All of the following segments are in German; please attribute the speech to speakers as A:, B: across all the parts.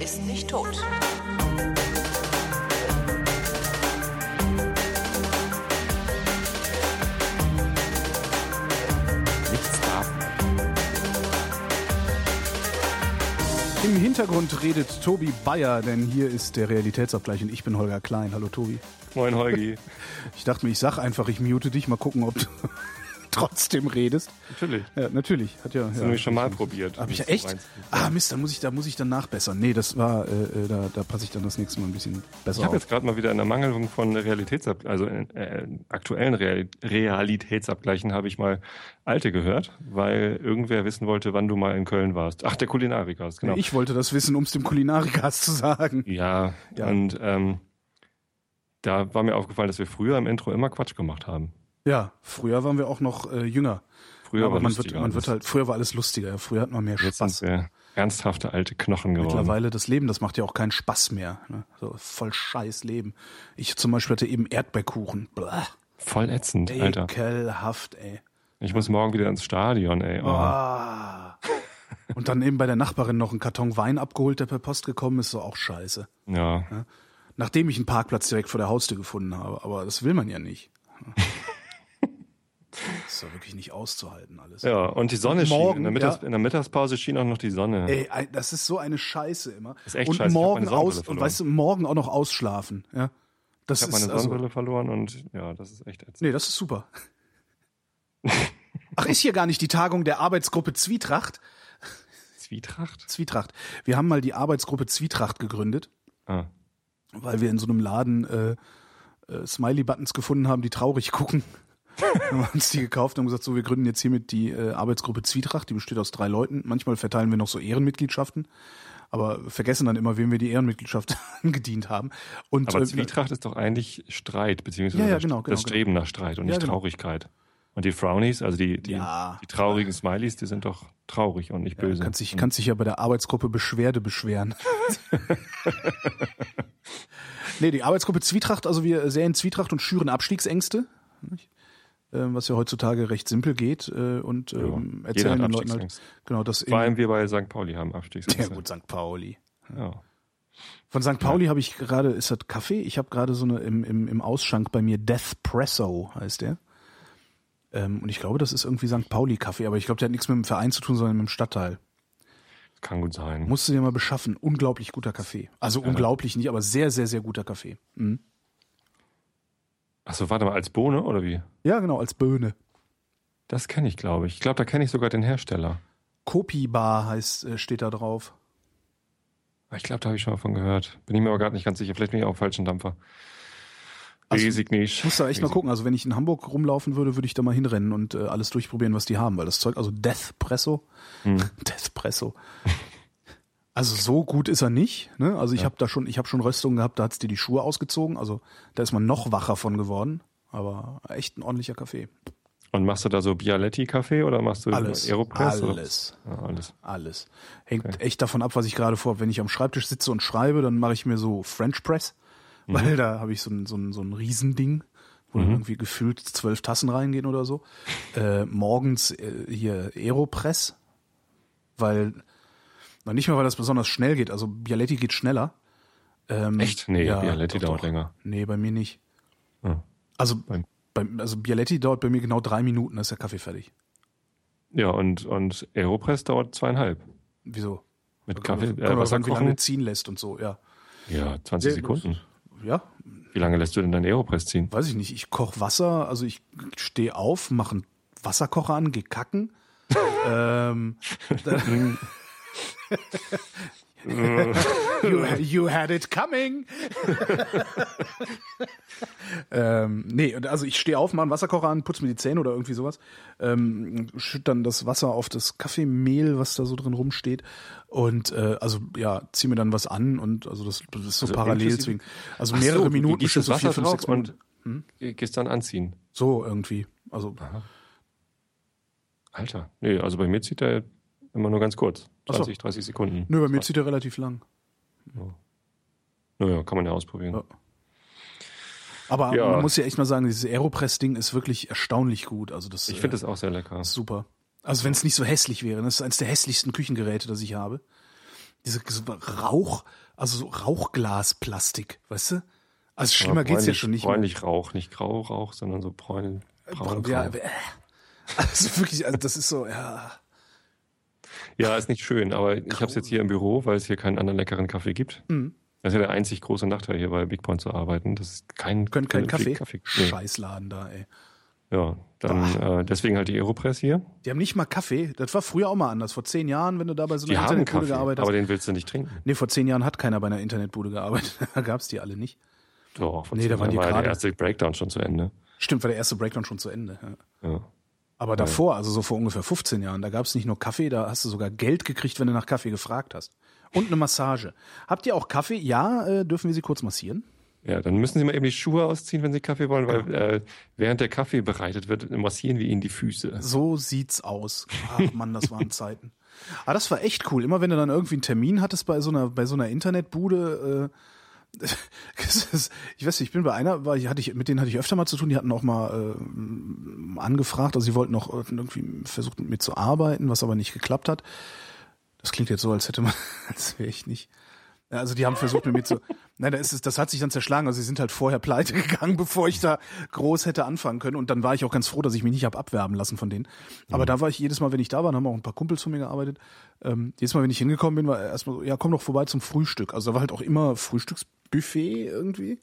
A: ist nicht tot.
B: Im Hintergrund redet Tobi Bayer, denn hier ist der Realitätsabgleich und ich bin Holger Klein. Hallo Tobi.
C: Moin Holgi.
B: Ich dachte mir, ich sag einfach, ich mute dich, mal gucken, ob du trotzdem redest.
C: Natürlich.
B: Ja, natürlich. Hat ja,
C: Das
B: ja,
C: wir schon mal probiert.
B: Hab ich ja echt? Ah Mist, dann muss ich, da muss ich dann nachbessern. Nee, das war, äh, äh, da, da passe ich dann das nächste Mal ein bisschen besser
C: Ich habe jetzt gerade mal wieder in der Mangelung von Realitätsab also äh, äh, aktuellen Real Realitätsabgleichen habe ich mal alte gehört, weil irgendwer wissen wollte, wann du mal in Köln warst. Ach, der Kulinariker, genau.
B: Ich wollte das wissen, um es dem Kulinarikas zu sagen.
C: ja,
B: Ja.
C: und ähm, da war mir aufgefallen, dass wir früher im Intro immer Quatsch gemacht haben.
B: Ja, früher waren wir auch noch äh, jünger.
C: Früher
B: Aber
C: war
B: man wird, man
C: alles.
B: wird halt, früher war alles lustiger. Ja, früher hat man mehr
C: Jetzt
B: Spaß.
C: sind wir ernsthafte alte Knochen geworden.
B: Mittlerweile das Leben, das macht ja auch keinen Spaß mehr. Ne? So voll scheiß Leben. Ich zum Beispiel hatte eben Erdbeerkuchen. Blah.
C: Voll ätzend, Alter.
B: Ekelhaft, ey.
C: Ich muss morgen wieder ins Stadion, ey. Oh.
B: Ah. Und dann eben bei der Nachbarin noch einen Karton Wein abgeholt, der per Post gekommen ist, so auch scheiße.
C: Ja.
B: Nachdem ich einen Parkplatz direkt vor der Haustür gefunden habe. Aber das will man ja nicht. Das ist doch wirklich nicht auszuhalten alles.
C: Ja, und die Sonne
B: Und morgen,
C: schien. In der, Mittags
B: ja.
C: in der Mittagspause schien auch noch die Sonne.
B: Ey, das ist so eine Scheiße immer.
C: ist echt
B: und
C: scheiße.
B: Morgen aus und weißt du, morgen auch noch ausschlafen. Ja, das
C: ich habe meine
B: also,
C: Sonnenbrille verloren und ja, das ist echt ätzend.
B: Nee, das ist super. Ach, ist hier gar nicht die Tagung der Arbeitsgruppe Zwietracht?
C: Zwietracht?
B: Zwietracht. Wir haben mal die Arbeitsgruppe Zwietracht gegründet,
C: Ah.
B: weil wir in so einem Laden äh, äh, Smiley-Buttons gefunden haben, die traurig gucken. haben wir uns die gekauft und haben gesagt, so, wir gründen jetzt hiermit die äh, Arbeitsgruppe Zwietracht, die besteht aus drei Leuten. Manchmal verteilen wir noch so Ehrenmitgliedschaften, aber vergessen dann immer, wem wir die Ehrenmitgliedschaft angedient haben. Und,
C: Aber
B: äh,
C: Zwietracht ist doch eigentlich Streit, beziehungsweise
B: Ja, ja,
C: das-
B: genau, genau,
C: das Streben nach Streit und
B: Ja,
C: nicht
B: genau.
C: Traurigkeit. Und die Frownies, also die, die,
B: Ja.
C: die traurigen Smileys, die sind doch traurig und nicht böse.
B: Kannst dich, kannst dich ja bei der Arbeitsgruppe Beschwerde beschweren. nee, die Arbeitsgruppe Zwietracht, also wir säen Zwietracht und schüren Abstiegsängste. Ähm, Was ja heutzutage recht simpel geht äh, und ähm, erzählen den Leuten halt, genau das.
C: Vor allem wir bei St. Pauli haben
B: ja
C: Abstiegsängste.
B: gut, St. Pauli.
C: Ja.
B: Von St. Pauli habe ich gerade, ist das Kaffee? Ich habe gerade so eine im, im, im Ausschank bei mir Death Presso heißt der. Ähm, und ich glaube, das ist irgendwie St. Pauli Kaffee, aber ich glaube, der hat nichts mit dem Verein zu tun, sondern mit dem Stadtteil.
C: Kann gut sein.
B: Musst du dir mal beschaffen. Unglaublich guter Kaffee. Also unglaublich nicht, aber sehr, sehr, sehr guter Kaffee. Mhm.
C: Achso, warte mal, als Bohne oder wie?
B: Ja, genau, als Böhne.
C: Das kenne ich, glaube ich. Ich glaube, da kenne ich sogar den Hersteller.
B: Kopi Bar heißt, äh, steht da drauf.
C: Ich glaube, da habe ich schon mal von gehört. Bin ich mir aber gerade nicht ganz sicher. Vielleicht bin ich auch auf falschen Dampfer.
B: Also,
C: nicht.
B: Ich muss da echt mal
C: Riesig.
B: gucken. Also wenn ich in Hamburg rumlaufen würde, würde ich da mal hinrennen und äh, alles durchprobieren, was die haben, weil das Zeug, also Death Presso,
C: Hm.
B: Death Presso. Also so gut ist er nicht. Ne? Also ich habe da schon, ich habe schon Röstungen gehabt, da hat's dir die Schuhe ausgezogen. Also da ist man noch wacher von geworden. Aber echt ein ordentlicher Kaffee.
C: Und machst du da so Bialetti-Kaffee oder machst du
B: Alles.
C: Aeropress?
B: Alles.
C: Ja, alles.
B: Alles. Hängt echt davon ab, was ich gerade vor. Wenn ich am Schreibtisch sitze und schreibe, dann mache ich mir so French Press,
C: Mhm.
B: weil da habe ich so ein, so ein, so ein Riesending, wo dann irgendwie gefühlt zwölf Tassen reingehen oder so. Äh, morgens äh, hier Aeropress, weil, na nicht mehr, weil das besonders schnell geht. Also Bialetti geht schneller. Ähm,
C: Echt? Nee, Bialetti dauert länger.
B: Nee, bei mir nicht.
C: Ja.
B: Also,
C: beim,
B: also Bialetti dauert bei mir genau drei Minuten, ist der Kaffee fertig.
C: Ja, und, und Aeropress dauert zweieinhalb.
B: Wieso?
C: Mit Kaffee,
B: Kommt
C: äh, Wasser
B: an, wie lange
C: kochen?
B: ziehen lässt und so, ja.
C: Ja, 20
B: Ja,
C: Sekunden.
B: Ja,
C: Wie lange lässt du denn dein Aeropress ziehen?
B: weiß ich nicht. Ich koche Wasser, also ich stehe auf, mache einen Wasserkocher an, gehe kacken. ähm, dann, you, you had it coming. ähm, nee, also ich stehe auf, mache einen Wasserkocher an, putze mir die Zähne oder irgendwie sowas, ähm, schütt dann das Wasser auf das Kaffeemehl, was da so drin rumsteht und äh, also ja, zieh mir dann was an und also das, das ist so
C: Also
B: parallel deswegen. Also mehrere
C: so,
B: Minuten, so
C: Wasser
B: vier, fünf, sechs Minuten.
C: und gehst dann anziehen.
B: So irgendwie. Also
C: Alter. Nee, also bei mir zieht er immer nur ganz kurz.
B: Ach so.
C: 20, 30 Sekunden.
B: nö, bei mir zieht er relativ lang.
C: Naja, kann man ja ausprobieren.
B: Ja. Aber
C: Ja.
B: man muss ja echt mal sagen, dieses Aeropress-Ding ist wirklich erstaunlich gut. Also das
C: Ich
B: äh,
C: finde das auch sehr lecker.
B: super. Also wenn es nicht so hässlich wäre, das ist eines der hässlichsten Küchengeräte, das ich habe. diese Rauch, also so Rauchglasplastik, weißt du? Also schlimmer Aber geht's ja schon nicht.
C: Bräunlich mehr. Rauch, nicht grau Rauch, sondern so bräunlich. Braun ja, äh,
B: also wirklich, also das ist so, ja.
C: Ja, ist nicht schön, aber ich habe es jetzt hier im Büro, weil es hier keinen anderen leckeren Kaffee gibt. Mhm. Das ist ja der einzig große Nachteil hier bei Big Point zu arbeiten. Das ist kein,
B: Können kein Kaffee. Kaffee. Nee. Scheißladen da, ey.
C: Ja, dann äh, deswegen halt die Aeropress hier.
B: Die haben nicht mal Kaffee. Das war früher auch mal anders. Vor zehn Jahren, wenn du da bei so einer die Internetbude Kaffee, gearbeitet hast.
C: Aber den willst du nicht trinken.
B: Nee, vor zehn Jahren hat keiner bei einer Internetbude gearbeitet. da gab's die alle nicht.
C: Doch, vor nee, da waren die war ja der erste Breakdown schon zu Ende.
B: Stimmt, war der erste Breakdown schon zu Ende. Ja. ja. Aber davor, also so vor ungefähr 15 Jahren, da gab's nicht nur Kaffee, da hast du sogar Geld gekriegt, wenn du nach Kaffee gefragt hast. Und eine Massage. Habt ihr auch Kaffee? Ja, äh, dürfen wir Sie kurz massieren?
C: Ja, dann müssen Sie mal eben die Schuhe ausziehen, wenn Sie Kaffee wollen, weil äh, während der Kaffee bereitet wird, massieren wir Ihnen die Füße.
B: So sieht's aus. Ach Mann, das waren Zeiten. Aber ah, das war echt cool. Immer wenn du dann irgendwie einen Termin hattest bei so einer, bei so einer Internetbude, äh, ich weiß nicht, ich bin bei einer, war, hatte ich, mit denen hatte ich öfter mal zu tun, die hatten auch mal äh, angefragt, also sie wollten auch irgendwie versucht mit mir zu arbeiten, was aber nicht geklappt hat. Das klingt jetzt so, als hätte man, als wäre ich nicht. Also die haben versucht mit mir zu. Nein, da ist es, das hat sich dann zerschlagen. Also sie sind halt vorher pleite gegangen, bevor ich da groß hätte anfangen können. Und dann war ich auch ganz froh, dass ich mich nicht hab abwerben lassen von denen. Aber mhm. da war ich jedes Mal, wenn ich da war, dann haben auch ein paar Kumpels von mir gearbeitet. Ähm, jedes Mal, wenn ich hingekommen bin, war erstmal so, ja, komm doch vorbei zum Frühstück. Also da war halt auch immer Frühstücksbuffet irgendwie.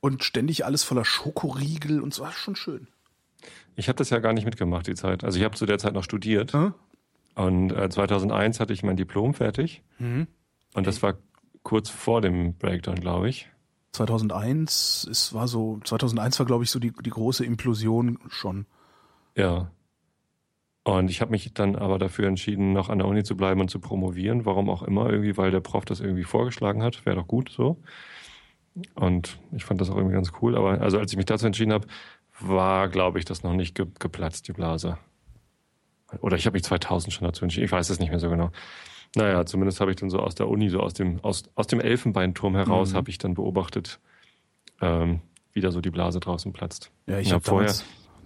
B: Und ständig alles voller Schokoriegel und so. War schon schön.
C: Ich habe das ja gar nicht mitgemacht, die Zeit. Also ich habe zu der Zeit noch studiert. Hm? Und äh, 2001 hatte ich mein Diplom fertig. Mhm. Und das war kurz vor dem Breakdown, glaube ich.
B: 2001, es war so, 2001 war, glaube ich, so die, die große Implosion schon.
C: Ja. Und ich habe mich dann aber dafür entschieden, noch an der Uni zu bleiben und zu promovieren. Warum auch immer, irgendwie, weil der Prof das irgendwie vorgeschlagen hat. Wäre doch gut so. Und ich fand das auch irgendwie ganz cool. Aber also als ich mich dazu entschieden habe, war, glaube ich, das noch nicht ge geplatzt, die Blase. Oder ich habe mich 2000 schon dazu entschieden. Ich weiß es nicht mehr so genau. Naja, zumindest habe ich dann so aus der Uni, so aus dem, aus, aus dem Elfenbeinturm heraus, mhm. habe ich dann beobachtet, ähm, wie da so die Blase draußen platzt.
B: Ja, ich habe vorher,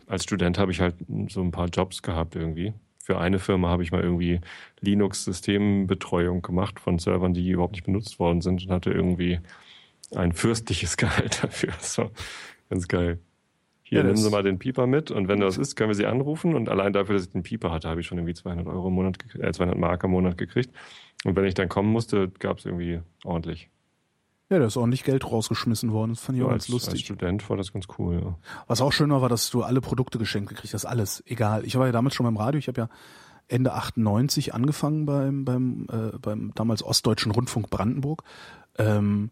C: als Student habe ich halt so ein paar Jobs gehabt irgendwie. Für eine Firma habe ich mal irgendwie Linux-Systembetreuung gemacht von Servern, die überhaupt nicht benutzt worden sind und hatte irgendwie ein fürstliches Gehalt dafür. So, ganz geil. Hier, ja, nehmen Sie mal den Pieper mit und wenn das ist, können wir Sie anrufen und allein dafür, dass ich den Pieper hatte, habe ich schon irgendwie 200 Euro im Monat, äh, 200 Mark im Monat gekriegt. Und wenn ich dann kommen musste, gab es irgendwie ordentlich.
B: Ja, da ist ordentlich Geld rausgeschmissen worden. Das fand ich ja, auch als, ganz lustig. Als
C: Student war das ganz cool, ja.
B: Was auch schön war, war, dass du alle Produkte geschenkt gekriegt hast. Alles. Egal. Ich war ja damals schon beim Radio. Ich habe ja Ende 98 angefangen beim, beim, äh, beim damals Ostdeutschen Rundfunk Brandenburg. Ähm,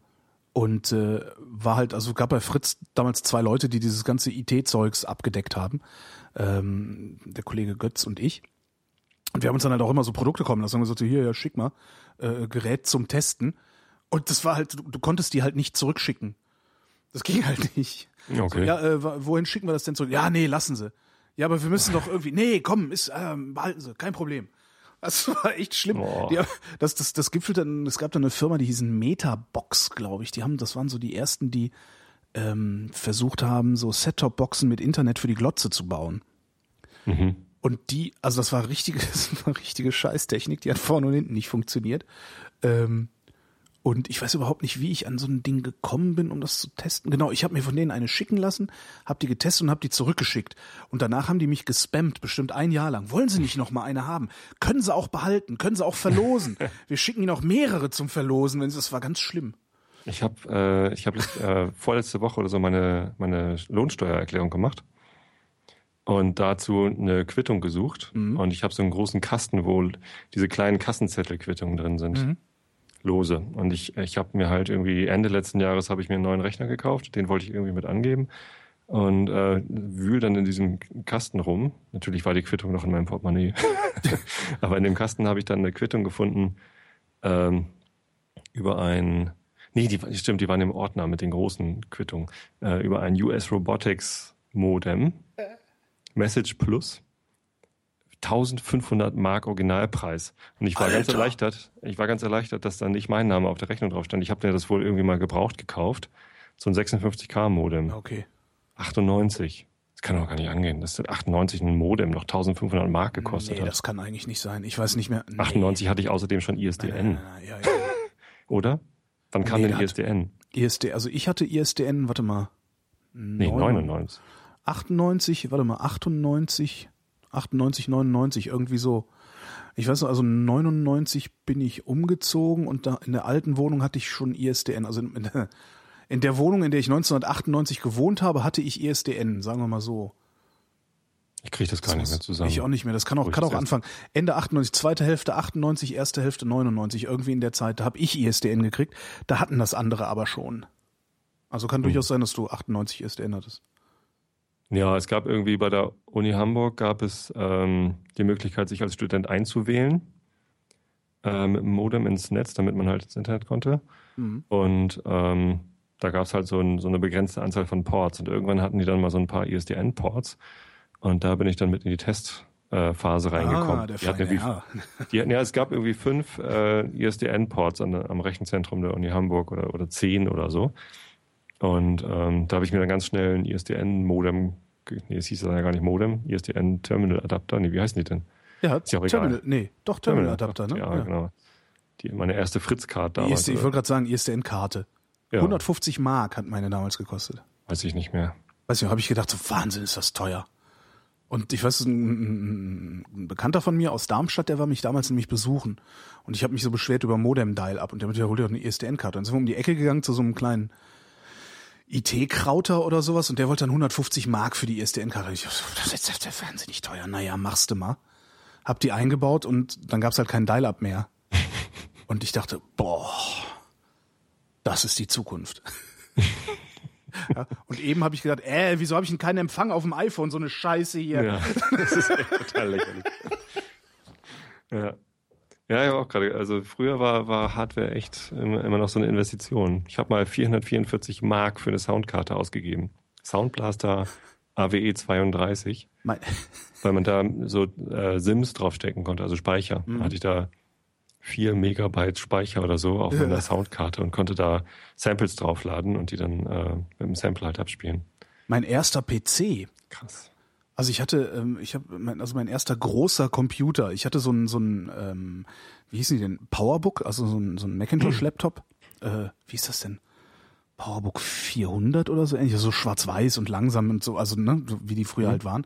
B: und äh, war halt, also gab bei Fritz damals zwei Leute, die dieses ganze IT-Zeugs abgedeckt haben. Ähm, der Kollege Götz und ich. Und wir haben uns dann halt auch immer so Produkte kommen lassen und gesagt, hier, ja, schick mal, äh, Gerät zum Testen. Und das war halt, du, du konntest die halt nicht zurückschicken. Das ging halt nicht.
C: Okay. So,
B: ja, äh, wohin schicken wir das denn zurück? Ja, nee, lassen Sie. Ja, aber wir müssen doch irgendwie, nee, komm, ist, äh, behalten Sie, kein Problem. Das war echt schlimm. Die, das, das, das gipfelte dann, es gab da eine Firma, die hießen Metabox, glaube ich. Die haben, das waren so die ersten, die ähm, versucht haben, so Set-Top-Boxen mit Internet für die Glotze zu bauen. Mhm. Und die, also das war richtige, das war richtige Scheißtechnik, die hat vorne und hinten nicht funktioniert. Ähm, und ich weiß überhaupt nicht, wie ich an so ein Ding gekommen bin, um das zu testen. Genau, ich habe mir von denen eine schicken lassen, habe die getestet und habe die zurückgeschickt. Und danach haben die mich gespammt, bestimmt ein Jahr lang. Wollen Sie nicht noch mal eine haben? Können Sie auch behalten, können Sie auch verlosen. Wir schicken Ihnen auch mehrere zum Verlosen, wenn Sie, das war ganz schlimm.
C: Ich habe äh, ich hab, äh, vorletzte Woche oder so meine, meine Lohnsteuererklärung gemacht und dazu eine Quittung gesucht. Mhm. Und ich habe so einen großen Kasten, wo diese kleinen Kassenzettelquittungen drin sind. Mhm lose. Und ich, ich habe mir halt irgendwie Ende letzten Jahres habe ich mir einen neuen Rechner gekauft, den wollte ich irgendwie mit angeben und äh, wühl dann in diesem Kasten rum. Natürlich war die Quittung noch in meinem Portemonnaie. Aber in dem Kasten habe ich dann eine Quittung gefunden ähm, über ein Nee, die, stimmt, die waren im Ordner mit den großen Quittungen. Äh, über ein US Robotics Modem. Äh. Message Plus. 1500 Mark Originalpreis. Und ich war Alter. ganz erleichtert, ich war ganz erleichtert, dass da nicht mein Name auf der Rechnung drauf stand. Ich habe mir das wohl irgendwie mal gebraucht gekauft. So ein 56K Modem.
B: Okay.
C: 98. kann doch gar nicht angehen. Das ist 98 ein Modem noch 1500 Mark gekostet
B: Nee,
C: hat.
B: das kann eigentlich nicht sein. Ich weiß nicht mehr. Nee.
C: 98 hatte ich außerdem schon ISDN,
B: Nein, nein, nein, ja, ja.
C: oder? Wann kam
B: Nee,
C: denn ISDN?
B: ISD, also ich hatte ISDN, warte mal.
C: Nee,
B: neun-
C: 99.
B: 98, warte mal, 98, 98, 99, irgendwie so. Ich weiß noch, also 99 bin ich umgezogen und da in der alten Wohnung hatte ich schon ISDN. Also in der, in der Wohnung, in der ich 1998 gewohnt habe, hatte ich ISDN, sagen wir mal so.
C: Ich kriege das gar nicht mehr zusammen.
B: Ich auch nicht mehr. Das kann auch, kann
C: das
B: auch anfangen. Ende 98, zweite Hälfte 98, erste Hälfte 99. Irgendwie in der Zeit, da habe ich ISDN gekriegt. Da hatten das andere aber schon. Also
C: Hm.
B: kann durchaus sein, dass du 98 ISDN hattest.
C: Ja, es gab irgendwie bei der Uni Hamburg gab es ähm, die Möglichkeit, sich als Student einzuwählen äh, mit dem Modem ins Netz, damit man halt ins Internet konnte.
B: Mhm.
C: Und ähm, da gab es halt so, ein, so eine begrenzte Anzahl von Ports. Und irgendwann hatten die dann mal so ein paar ISDN-Ports. Und da bin ich dann mit in die Testphase reingekommen.
B: Ah, der
C: die hatten
B: Herr.
C: die hatten, ja, es gab irgendwie fünf äh, ISDN-Ports am Rechenzentrum der Uni Hamburg oder, oder zehn oder so. Und ähm, da habe ich mir dann ganz schnell ein ISDN-Modem, nee, es hieß ja gar nicht Modem, ISDN-Terminal-Adapter, nee, wie heißen die denn?
B: Ja,
C: Ist ja auch
B: Terminal,
C: egal.
B: nee, doch Terminal-Adapter, ne?
C: Ja, genau. Die, meine erste Fritz-Card damals.
B: ISD, ich wollte gerade sagen, ISDN-Karte.
C: ja,
B: 150 Mark hat meine damals gekostet.
C: weiß ich nicht mehr.
B: Weiß nicht, habe ich gedacht, so Wahnsinn ist das teuer. Und ich weiß, ein, ein, Bekannter von mir aus Darmstadt, der war mich damals nämlich besuchen. Und ich habe mich so beschwert über Modem-Dial-Up und der meinte, ja, hol dir doch eine ISDN-Karte. Und dann sind wir um die Ecke gegangen zu so einem kleinen IT-Krauter oder sowas und der wollte dann 150 Mark für die ISDN-Karte. Ich so, das ist ist wahnsinnig teuer. Naja, machst du mal. Hab die eingebaut und dann gab's halt kein Dial-Up mehr. Und ich dachte, boah, das ist die Zukunft. ja, und eben habe ich gedacht, äh, wieso habe ich denn keinen Empfang auf dem iPhone? So eine Scheiße hier.
C: Ja, das ist echt total lächerlich. Ja. Ja, ja, auch gerade. Also früher war, war Hardware echt immer, immer noch so eine Investition. Ich habe mal 444 Mark für eine Soundkarte ausgegeben. Soundblaster AWE 32,
B: Mein,
C: weil man da so äh, Sims draufstecken konnte, also Speicher.
B: Mhm.
C: Da hatte ich da vier Megabyte Speicher oder so auf meiner Soundkarte und konnte da Samples draufladen und die dann äh, mit dem Sample halt abspielen.
B: mein erster PC.
C: Krass.
B: Also ich hatte, ähm, ich habe, mein, also mein erster großer Computer. Ich hatte so ein, so ein, ähm, wie hießen die denn? Powerbook, also so ein, so ein Macintosh-Laptop. Äh, wie ist das denn? Powerbook 400 oder so ähnlich, so schwarz-weiß und langsam und so, also ne, so wie die früher halt waren.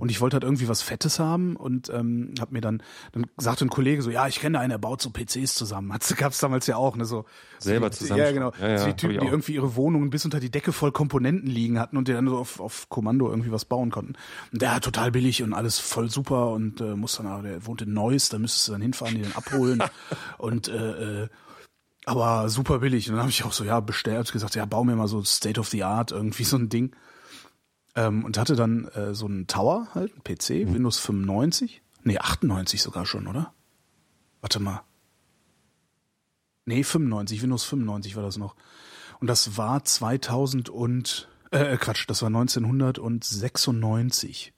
B: Und ich wollte halt irgendwie was Fettes haben und ähm, habe mir dann, dann sagte ein Kollege so, ja, ich kenne einen, der baut so PCs zusammen. Hat's gab's damals ja auch, ne, so
C: Selber
B: so,
C: zusammen.
B: Ja, genau.
C: Ja, ja,
B: so die
C: hab
B: Typen, die irgendwie ihre Wohnungen bis unter die Decke voll Komponenten liegen hatten und die dann so auf, auf Kommando irgendwie was bauen konnten. Und der hat total billig und alles voll super und äh, muss dann, aber der wohnt in Neuss, da müsstest du dann hinfahren, die dann abholen und äh, äh, aber super billig. Und dann habe ich auch so, ja, bestellt, gesagt, ja, bau mir mal so State of the Art, irgendwie so ein Ding. Ähm, und hatte dann äh, so einen Tower, halt, einen PC, Windows 95. Nee, 98 sogar schon, oder? Warte mal. Nee, 95, Windows 95 war das noch. Und das war 2000 und, äh, Quatsch, das war 1996.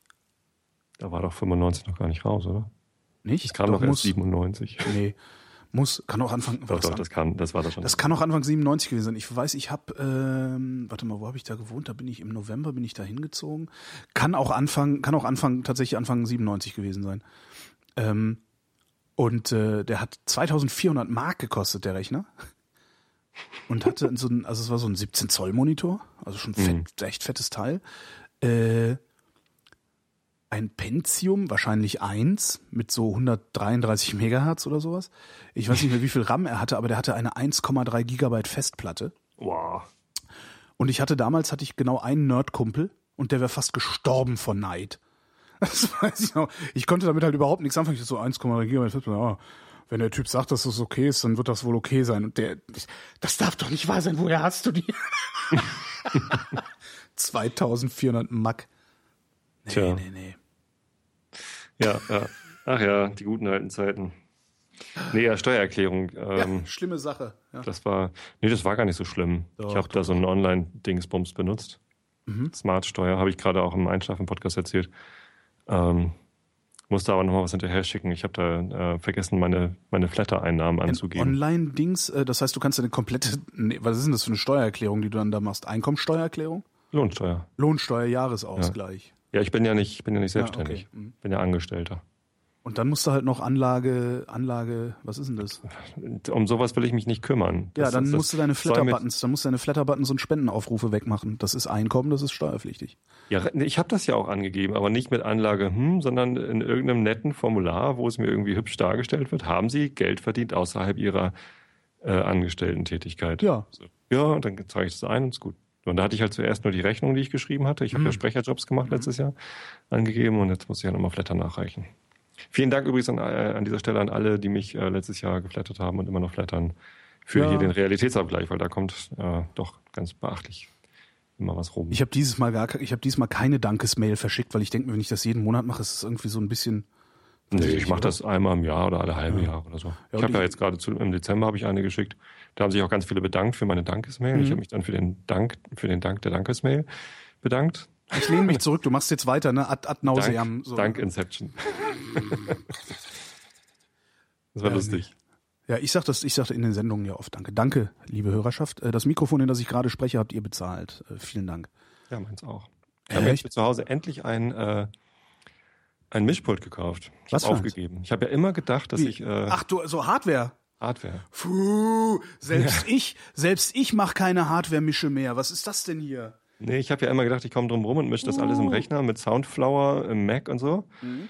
C: Da war doch 95 noch gar nicht raus, oder?
B: Nicht?
C: Das kam doch, erst
B: muss,
C: 97.
B: Nee, muss, kann auch anfangen.
C: Doch, doch, das kann, das war das schon.
B: Das kann auch Anfang 97 gewesen sein. Ich weiß, ich habe, ähm, warte mal, wo habe ich da gewohnt? Da bin ich im November, bin ich da hingezogen. Kann auch Anfang, kann auch Anfang, tatsächlich Anfang 97 gewesen sein. Ähm, und äh, der hat 2400 Mark gekostet, der Rechner. Und hatte so ein, also es war so ein 17 Zoll Monitor, also schon fett, echt fettes Teil. Äh, ein Pentium, wahrscheinlich eins, mit so 133 Megahertz oder sowas. Ich weiß nicht mehr, wie viel RAM er hatte, aber der hatte eine 1,3 Gigabyte Festplatte.
C: wow.
B: Und ich hatte damals, hatte ich genau einen Nerdkumpel und der wäre fast gestorben vor Neid. Das weiß ich noch. Ich konnte damit halt überhaupt nichts anfangen. Ich so 1,3 Gigabyte Festplatte, ja. Wenn der Typ sagt, dass das okay ist, dann wird das wohl okay sein. Und der, das darf doch nicht wahr sein. Woher hast du die? 2400 Mack. Nee,
C: Tja.
B: nee, nee.
C: Ja, ja. Ach ja, die guten alten Zeiten. Nee, ja, Steuererklärung. Ähm,
B: Ja, schlimme Sache. Ja.
C: Das war, nee, das war gar nicht so schlimm.
B: Doch,
C: ich habe da so einen Online-Dingsbums benutzt.
B: Mhm.
C: Smart-Steuer, habe ich gerade auch im Einschlafen-Podcast erzählt. Ähm, musste aber nochmal was hinterher schicken. Ich habe da äh, vergessen, meine, meine Flatter-Einnahmen anzugeben.
B: Online-Dings, äh, das heißt, du kannst eine komplette, nee, was ist denn das für eine Steuererklärung, die du dann da machst? Einkommensteuererklärung?
C: Lohnsteuer.
B: Lohnsteuer, Jahresausgleich.
C: Ja, ich bin ja nicht, bin ja nicht selbstständig. Ja, okay. mhm. Bin ja Angestellter.
B: Und dann musst du halt noch Anlage, Anlage, was ist denn das?
C: Um sowas will ich mich nicht kümmern.
B: Das, ja, dann das, musst du deine Flatter-Buttons, dann musst du deine Flatter-Buttons und Spendenaufrufe wegmachen. Das ist Einkommen, das ist steuerpflichtig.
C: Ja, ich habe das ja auch angegeben, aber nicht mit Anlage, hm, sondern in irgendeinem netten Formular, wo es mir irgendwie hübsch dargestellt wird, haben Sie Geld verdient außerhalb Ihrer äh, Angestellten-Tätigkeit.
B: Ja.
C: So. Ja, und dann zeige ich das ein und ist gut. Und da hatte ich halt zuerst nur die Rechnung, die ich geschrieben hatte. Ich habe mhm. ja Sprecherjobs gemacht letztes Jahr angegeben und jetzt muss ich ja nochmal Flatter nachreichen. Vielen Dank übrigens an, äh, an dieser Stelle an alle, die mich äh, letztes Jahr geflattert haben und immer noch flattern für ja. hier den Realitätsabgleich, weil da kommt äh, doch ganz beachtlich immer was rum.
B: Ich habe dieses Mal gar, ich habe diesmal keine Dankesmail verschickt, weil ich denke mir, wenn ich das jeden Monat mache, ist es irgendwie so ein bisschen.
C: Nee, ich mache das einmal im Jahr oder alle halbe ja. Jahr oder so. Ja, ich habe ja jetzt gerade im Dezember habe ich eine geschickt. Da haben sich auch ganz viele bedankt für meine Dankesmail. Mhm. Ich habe mich dann für den Dank, für den Dank der Dankesmail bedankt.
B: Ich lehne mich zurück, du machst jetzt weiter, ne? Ad, ad nauseam.
C: Dank, so. Dank Inception. das war ähm, lustig.
B: Ja, ich sag das, ich sagte in den Sendungen ja oft Danke. Danke, liebe Hörerschaft. Äh, das Mikrofon, in das ich gerade spreche, habt ihr bezahlt. Äh, vielen Dank.
C: Ja, meins auch. Ich habe mir zu Hause endlich ein, äh, ein Mischpult gekauft. Ich Was aufgegeben. Ich habe ja immer gedacht, dass Wie? ich.
B: Äh, Ach du, so Hardware.
C: Hardware.
B: Puh, selbst ja. ich, selbst ich mache keine Hardware-Mische mehr. Was ist das denn hier?
C: Nee, ich habe ja immer gedacht, ich komme drum rum und mische das uh. alles im uh. Rechner mit Soundflower, im Mac und so. Mhm.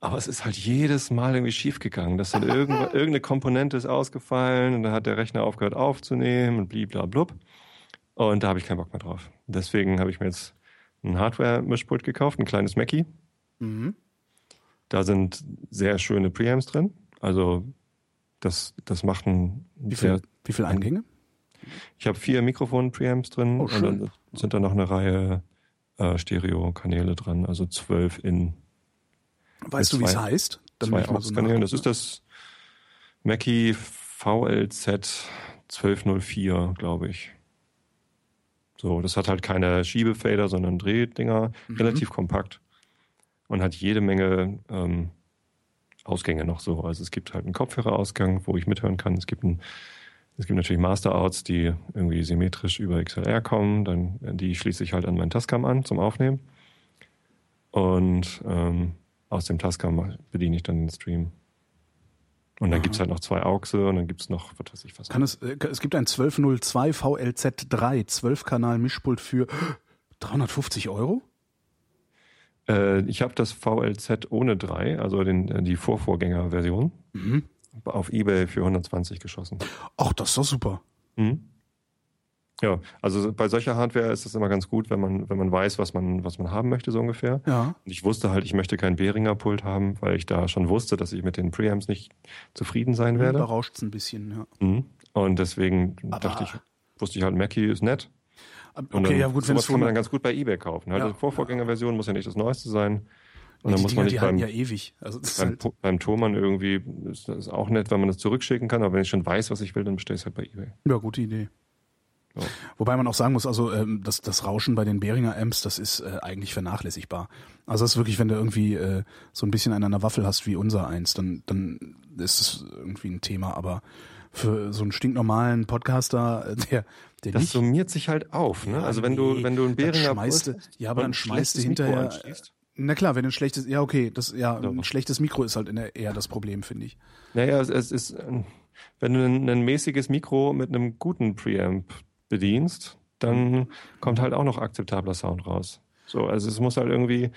C: Aber es ist halt jedes Mal irgendwie schiefgegangen. Dass dann irgendeine Komponente ist ausgefallen und dann hat der Rechner aufgehört aufzunehmen und bliblablub. Und da habe ich keinen Bock mehr drauf. Deswegen habe ich mir jetzt ein Hardware-Mischpult gekauft, ein kleines Mackie. Mhm. Da sind sehr schöne Preamps drin. Also das, das macht ein.
B: Wie viel, wie viel Eingänge?
C: Ich habe vier Mikrofon-Preamps drin oh, und dann sind da noch eine Reihe äh, Stereo-Kanäle dran, also zwölf in.
B: Weißt du, wie es heißt?
C: zwei AUX-Kanäle. So das ist das Mackie VLZ 1204, glaube ich. So, das hat halt keine Schiebefader, sondern Drehdinger, mhm. relativ kompakt und hat jede Menge ähm, Ausgänge noch so. Also es gibt halt einen Kopfhörerausgang, wo ich mithören kann. Es gibt einen es gibt natürlich Masterouts, die irgendwie symmetrisch über XLR kommen, dann die schließe ich halt an meinen Tascam an zum Aufnehmen. Und ähm, aus dem Tascam bediene ich dann den Stream. Und dann gibt es halt noch zwei AUXe und dann gibt es noch, was weiß ich was.
B: Kann es, äh, es gibt ein 1202 VLZ3, 12-Kanal Mischpult für 350 Euro?
C: Äh, ich habe das VLZ ohne 3, also den, die Vorvorgängerversion. Mhm auf Ebay für 120 geschossen.
B: Ach, das ist doch super. Mhm.
C: Ja, also bei solcher Hardware ist es immer ganz gut, wenn man, wenn man weiß, was man, was man haben möchte, so ungefähr.
B: Ja.
C: Und ich wusste halt, ich möchte kein Behringer Pult haben, weil ich da schon wusste, dass ich mit den Preamps nicht zufrieden sein mhm, werde.
B: Da rauscht es ein bisschen, ja.
C: Mhm. Und deswegen Aber dachte ich, wusste ich halt, Mackie ist nett.
B: Okay, und dann, ja gut,
C: wenn kann man dann ganz gut bei EBay kaufen. Halt ja, die Vorvorgängerversion muss ja nicht das Neueste sein. Und dann muss Dinger, man nicht beim,
B: ja ewig.
C: Also beim, halt beim Thomann irgendwie, ist das auch nett, wenn man das zurückschicken kann, aber wenn ich schon weiß, was ich will, dann bestelle ich es halt bei eBay.
B: Ja, gute Idee. Ja. Wobei man auch sagen muss, also ähm, das, das Rauschen bei den Behringer Amps, das ist äh, eigentlich vernachlässigbar. Also das ist wirklich, wenn du irgendwie äh, so ein bisschen an einer Waffel hast wie unser eins, dann, dann ist es irgendwie ein Thema, aber für so einen stinknormalen Podcaster, der, der
C: das
B: nicht,
C: summiert sich halt auf, ne? Ja, also wenn nee, du wenn du einen Behringer
B: schmeißt, ja, aber dann schmeißt du hinterher na klar, wenn ein schlechtes, ja okay, das ja, ein schlechtes Mikro ist halt eher das Problem, finde ich.
C: Naja, es, es ist, wenn du ein, ein, mäßiges Mikro mit einem guten Preamp bedienst, dann kommt halt auch noch akzeptabler Sound raus. So, also es muss halt irgendwie,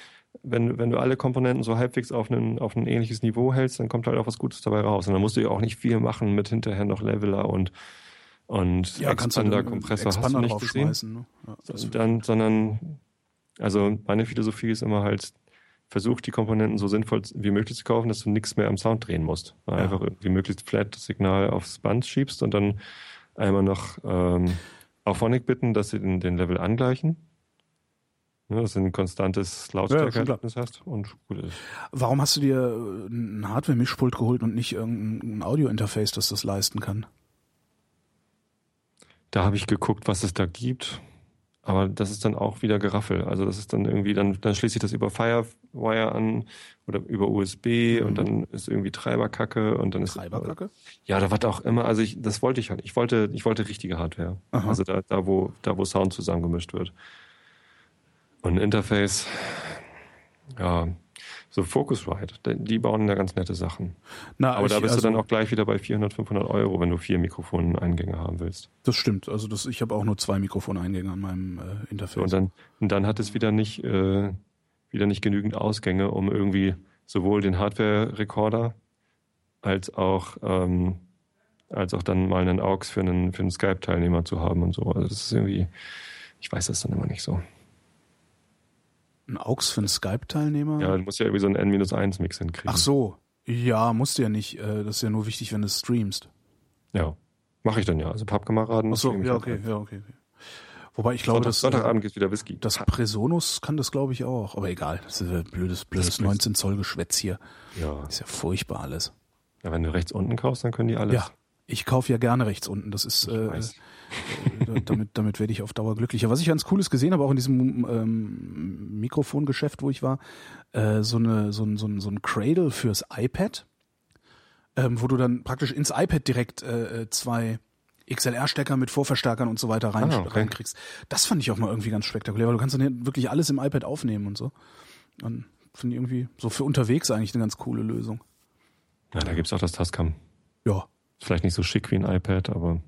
C: wenn, wenn du alle Komponenten so halbwegs auf ein, auf ein ähnliches Niveau hältst, dann kommt halt auch was Gutes dabei raus. Und dann musst du ja auch nicht viel machen mit hinterher noch Leveler und und
B: ja, Expander-Kompressor
C: hast du nicht gesehen. Ne? Ja, dann, sondern also meine Philosophie ist immer halt, versuch die Komponenten so sinnvoll wie möglich zu kaufen, dass du nichts mehr am Sound drehen musst. Ja. Einfach irgendwie möglichst flat das Signal aufs Band schiebst und dann einmal noch ähm, auf Phonic bitten, dass sie den, den Level angleichen. Ja, dass du ein konstantes Lautstärkeerlebnis ja, hast und gut ist.
B: Warum hast du dir ein Hardware-Mischpult geholt und nicht irgendein Audio-Interface, das das leisten kann?
C: Da habe ich geguckt, was es da gibt aber das ist dann auch wieder Geraffel. Also das ist dann irgendwie, dann, dann schließe ich das über Firewire an oder über USB mhm. und dann ist irgendwie Treiberkacke und dann ist.
B: Treiberkacke?
C: Ja, da war auch immer, also ich, das wollte ich halt. Ich wollte, ich wollte richtige Hardware. Aha. Also da, da wo, da wo Sound zusammengemischt wird. Und ein Interface, Ja, so Focusrite, die bauen da ganz nette Sachen.
B: Na,
C: Aber
B: ich,
C: da bist
B: also,
C: du dann auch gleich wieder bei 400, 500 Euro, wenn du vier Mikrofoneingänge haben willst.
B: Das stimmt. Also das, ich habe auch nur zwei Mikrofoneingänge an meinem äh, Interface.
C: Und dann, und dann hat es wieder nicht, äh, wieder nicht genügend Ausgänge, um irgendwie sowohl den Hardware-Recorder als auch, ähm, als auch dann mal einen AUX für einen, für einen Skype-Teilnehmer zu haben und so. Also das ist irgendwie, ich weiß das dann immer nicht so.
B: Ein AUX für einen Skype-Teilnehmer?
C: Ja, du musst ja irgendwie so einen N-1-Mix hinkriegen.
B: Ach so. Ja, musst du ja nicht. Äh, Das ist ja nur wichtig, wenn du streamst.
C: Ja. Mache ich dann ja. Also Pappkameraden.
B: Ach so,
C: ich
B: ja,
C: halt
B: okay, ja, okay. okay. Wobei ich glaube,
C: Sonntag,
B: das,
C: Sonntagabend gibt's wieder Whisky.
B: das Presonus kann das, glaube ich, auch. Aber egal, das ist ein blödes, blödes 19 Zoll Geschwätz hier.
C: ja.
B: Ist ja furchtbar alles.
C: ja. Wenn du rechts unten kaufst, dann können die alles.
B: Ja, ich kaufe ja gerne rechts unten. Das ist, äh,
C: weiß.
B: Äh, damit, damit werde ich auf Dauer glücklicher. Was ich ganz Cooles gesehen habe, auch in diesem ähm, Mikrofongeschäft, wo ich war, äh, so, eine, so, ein, so, ein, so ein Cradle fürs iPad, ähm, wo du dann praktisch ins iPad direkt äh, äh, zwei XLR-Stecker mit Vorverstärkern und so weiter rein,
C: Ah, okay.
B: reinkriegst. Das fand ich auch mal irgendwie ganz spektakulär, weil du kannst dann wirklich alles im iPad aufnehmen und so. Und finde ich irgendwie so für unterwegs eigentlich eine ganz coole Lösung.
C: Ja, da gibt's auch das Tascam.
B: Ja.
C: Vielleicht nicht so schick wie ein iPad, aber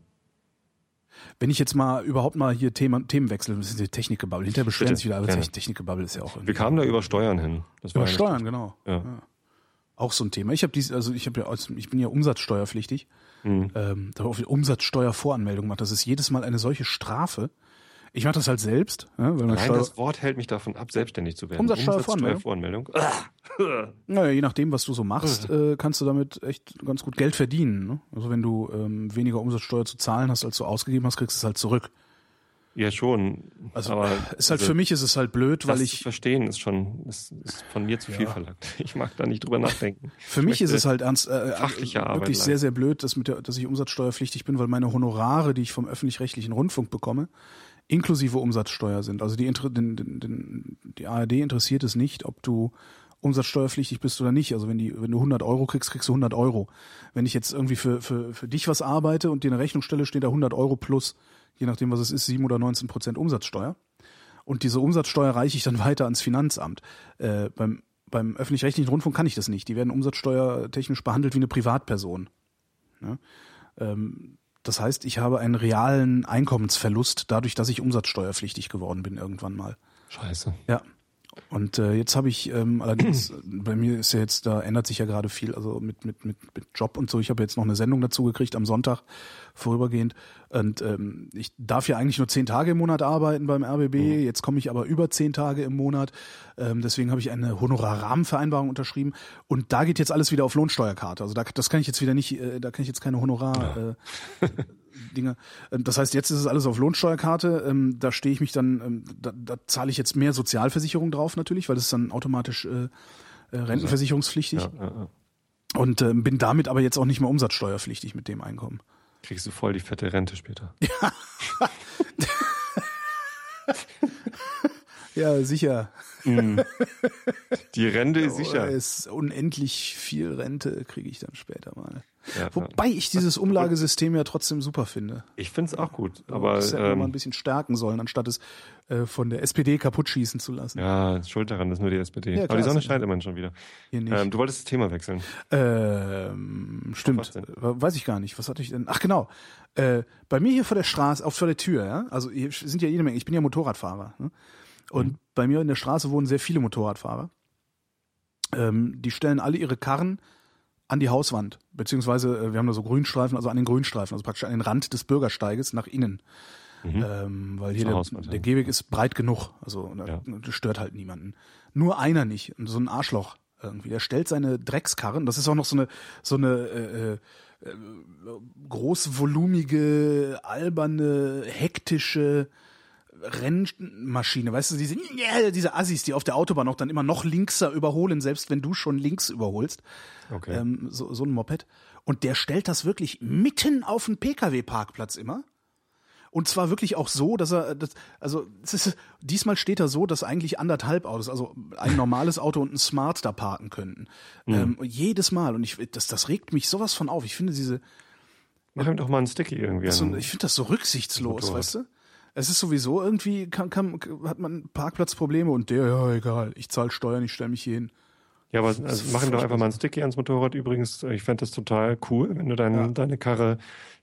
B: Wenn ich jetzt mal überhaupt mal hier Thema, Themen wechsle, das ist die Technikgebubble. Hinterher beschweren
C: Bitte,
B: sich wieder, aber
C: gerne.
B: Technikgebubble ist ja auch
C: wir kamen da über Steuern hin.
B: Über
C: ja
B: Steuern, genau.
C: Ja.
B: Auch so ein Thema. Ich habe dies, also ich habe ja, ich bin ja umsatzsteuerpflichtig.
C: Mhm.
B: Ähm, da auf die Umsatzsteuervoranmeldung macht. Das ist jedes Mal eine solche Strafe. Ich mache das halt selbst, ja, weil Steuer,
C: das Wort hält mich davon ab, selbstständig zu werden.
B: Umsatzsteuervoranmeldung?
C: Umsatzsteuervoranmeldung.
B: naja, je nachdem, was du so machst, äh, kannst du damit echt ganz gut Geld verdienen. Ne? Also wenn du ähm, weniger Umsatzsteuer zu zahlen hast, als du ausgegeben hast, kriegst du es halt zurück.
C: Ja, schon.
B: Also
C: aber
B: ist halt
C: also,
B: für mich ist es halt blöd, weil
C: das
B: ich
C: zu verstehen ist schon ist, ist von mir zu viel
B: Ja.
C: verlangt. Ich mag da nicht drüber nachdenken.
B: Für mich ist es halt ernst, äh, äh,
C: Arbeit
B: wirklich sehr, sehr blöd, dass, mit der, dass ich umsatzsteuerpflichtig bin, weil meine Honorare, die ich vom öffentlich-rechtlichen Rundfunk bekomme, inklusive Umsatzsteuer sind. Also die, den, den, den, die ARD interessiert es nicht, ob du umsatzsteuerpflichtig bist oder nicht. Also wenn, die, wenn du 100 Euro kriegst, kriegst du 100 Euro. Wenn ich jetzt irgendwie für, für, für dich was arbeite und dir eine Rechnung stelle, steht da 100 Euro plus, je nachdem was es ist, 7 oder 19 Prozent Umsatzsteuer. Und diese Umsatzsteuer reiche ich dann weiter ans Finanzamt. Äh, beim beim öffentlich-rechtlichen Rundfunk kann ich das nicht. Die werden umsatzsteuertechnisch behandelt wie eine Privatperson. Ja? Ähm, das heißt, ich habe einen realen Einkommensverlust dadurch, dass ich umsatzsteuerpflichtig geworden bin irgendwann mal.
C: Scheiße.
B: Ja. Und äh, jetzt habe ich ähm, allerdings, bei mir ist ja jetzt, da ändert sich ja gerade viel, also mit, mit, mit, mit Job und so. Ich habe jetzt noch eine Sendung dazu gekriegt am Sonntag vorübergehend. Und ähm, ich darf ja eigentlich nur zehn Tage im Monat arbeiten beim RBB. Jetzt komme ich aber über zehn Tage im Monat. Ähm, deswegen habe ich eine Honorarrahmenvereinbarung unterschrieben. Und da geht jetzt alles wieder auf Lohnsteuerkarte. Also da, das kann ich jetzt wieder nicht, äh, da kann ich jetzt keine Honorar. Äh, Dinge. Ähm, Das heißt, jetzt ist es alles auf Lohnsteuerkarte. Ähm, Da stehe ich mich dann, ähm, da, da zahle ich jetzt mehr Sozialversicherung drauf natürlich, weil das ist dann automatisch äh, äh, rentenversicherungspflichtig.
C: Ja, ja, ja.
B: Und ähm, bin damit aber jetzt auch nicht mehr umsatzsteuerpflichtig mit dem Einkommen.
C: Kriegst du voll die fette Rente später.
B: Ja, sicher.
C: Die Rente ist sicher.
B: ist unendlich viel Rente kriege ich dann später mal.
C: Ja.
B: Wobei ich dieses Umlagesystem ja trotzdem super finde.
C: Ich find's auch gut, aber
B: das hätten wir mal ein
C: ähm,
B: bisschen stärken sollen, anstatt es äh, von der SPD kaputt schießen zu lassen.
C: ja, schuld daran ist nur die SPD.
B: Ja,
C: aber
B: klar,
C: die Sonne scheint immerhin schon wieder.
B: Hier nicht.
C: Ähm, du wolltest das Thema wechseln.
B: Ähm, stimmt.
C: denn?
B: Weiß ich gar nicht. Was hatte ich denn? Ach genau. Äh, bei mir hier vor der Straße, auch vor der Tür, ja. Also hier sind ja jede Menge. Ich bin ja Motorradfahrer. Ne? Und
C: Mhm.
B: bei mir in der Straße wohnen sehr viele Motorradfahrer. Ähm, die stellen alle ihre Karren an die Hauswand, beziehungsweise äh, wir haben da so Grünstreifen, also an den Grünstreifen, also praktisch an den Rand des Bürgersteiges nach innen. Ähm, weil hier der,
C: Hauswand,
B: der
C: ja.
B: Gehweg ist breit genug, also
C: Ja.
B: das stört halt niemanden. Nur einer nicht, so ein Arschloch irgendwie. Der stellt seine Dreckskarren, das ist auch noch so eine so eine äh, äh, großvolumige, alberne, hektische Rennmaschine, weißt du, diese, diese Assis, die auf der Autobahn auch dann immer noch linkser überholen, selbst wenn du schon links überholst.
C: Okay.
B: Ähm, so, so ein Moped. Und der stellt das wirklich mitten auf den Pkw-Parkplatz immer. Und zwar wirklich auch so, dass er, das, also ist, diesmal steht er so, dass eigentlich anderthalb Autos, also ein normales Auto und ein Smart da parken könnten. Ähm, jedes Mal. Und ich, das, das regt mich sowas von auf. Ich finde diese,
C: Mach ihm doch mal einen Sticky irgendwie.
B: so, ich finde das so rücksichtslos, weißt du? Es ist sowieso irgendwie, kann, kann, hat man Parkplatzprobleme und der, ja, egal, ich zahle Steuern, ich stelle mich hier hin.
C: Ja, aber also machen doch einfach mal ein Sticky ans Motorrad übrigens. Ich fände das total cool, wenn du dein, ja. deine Karre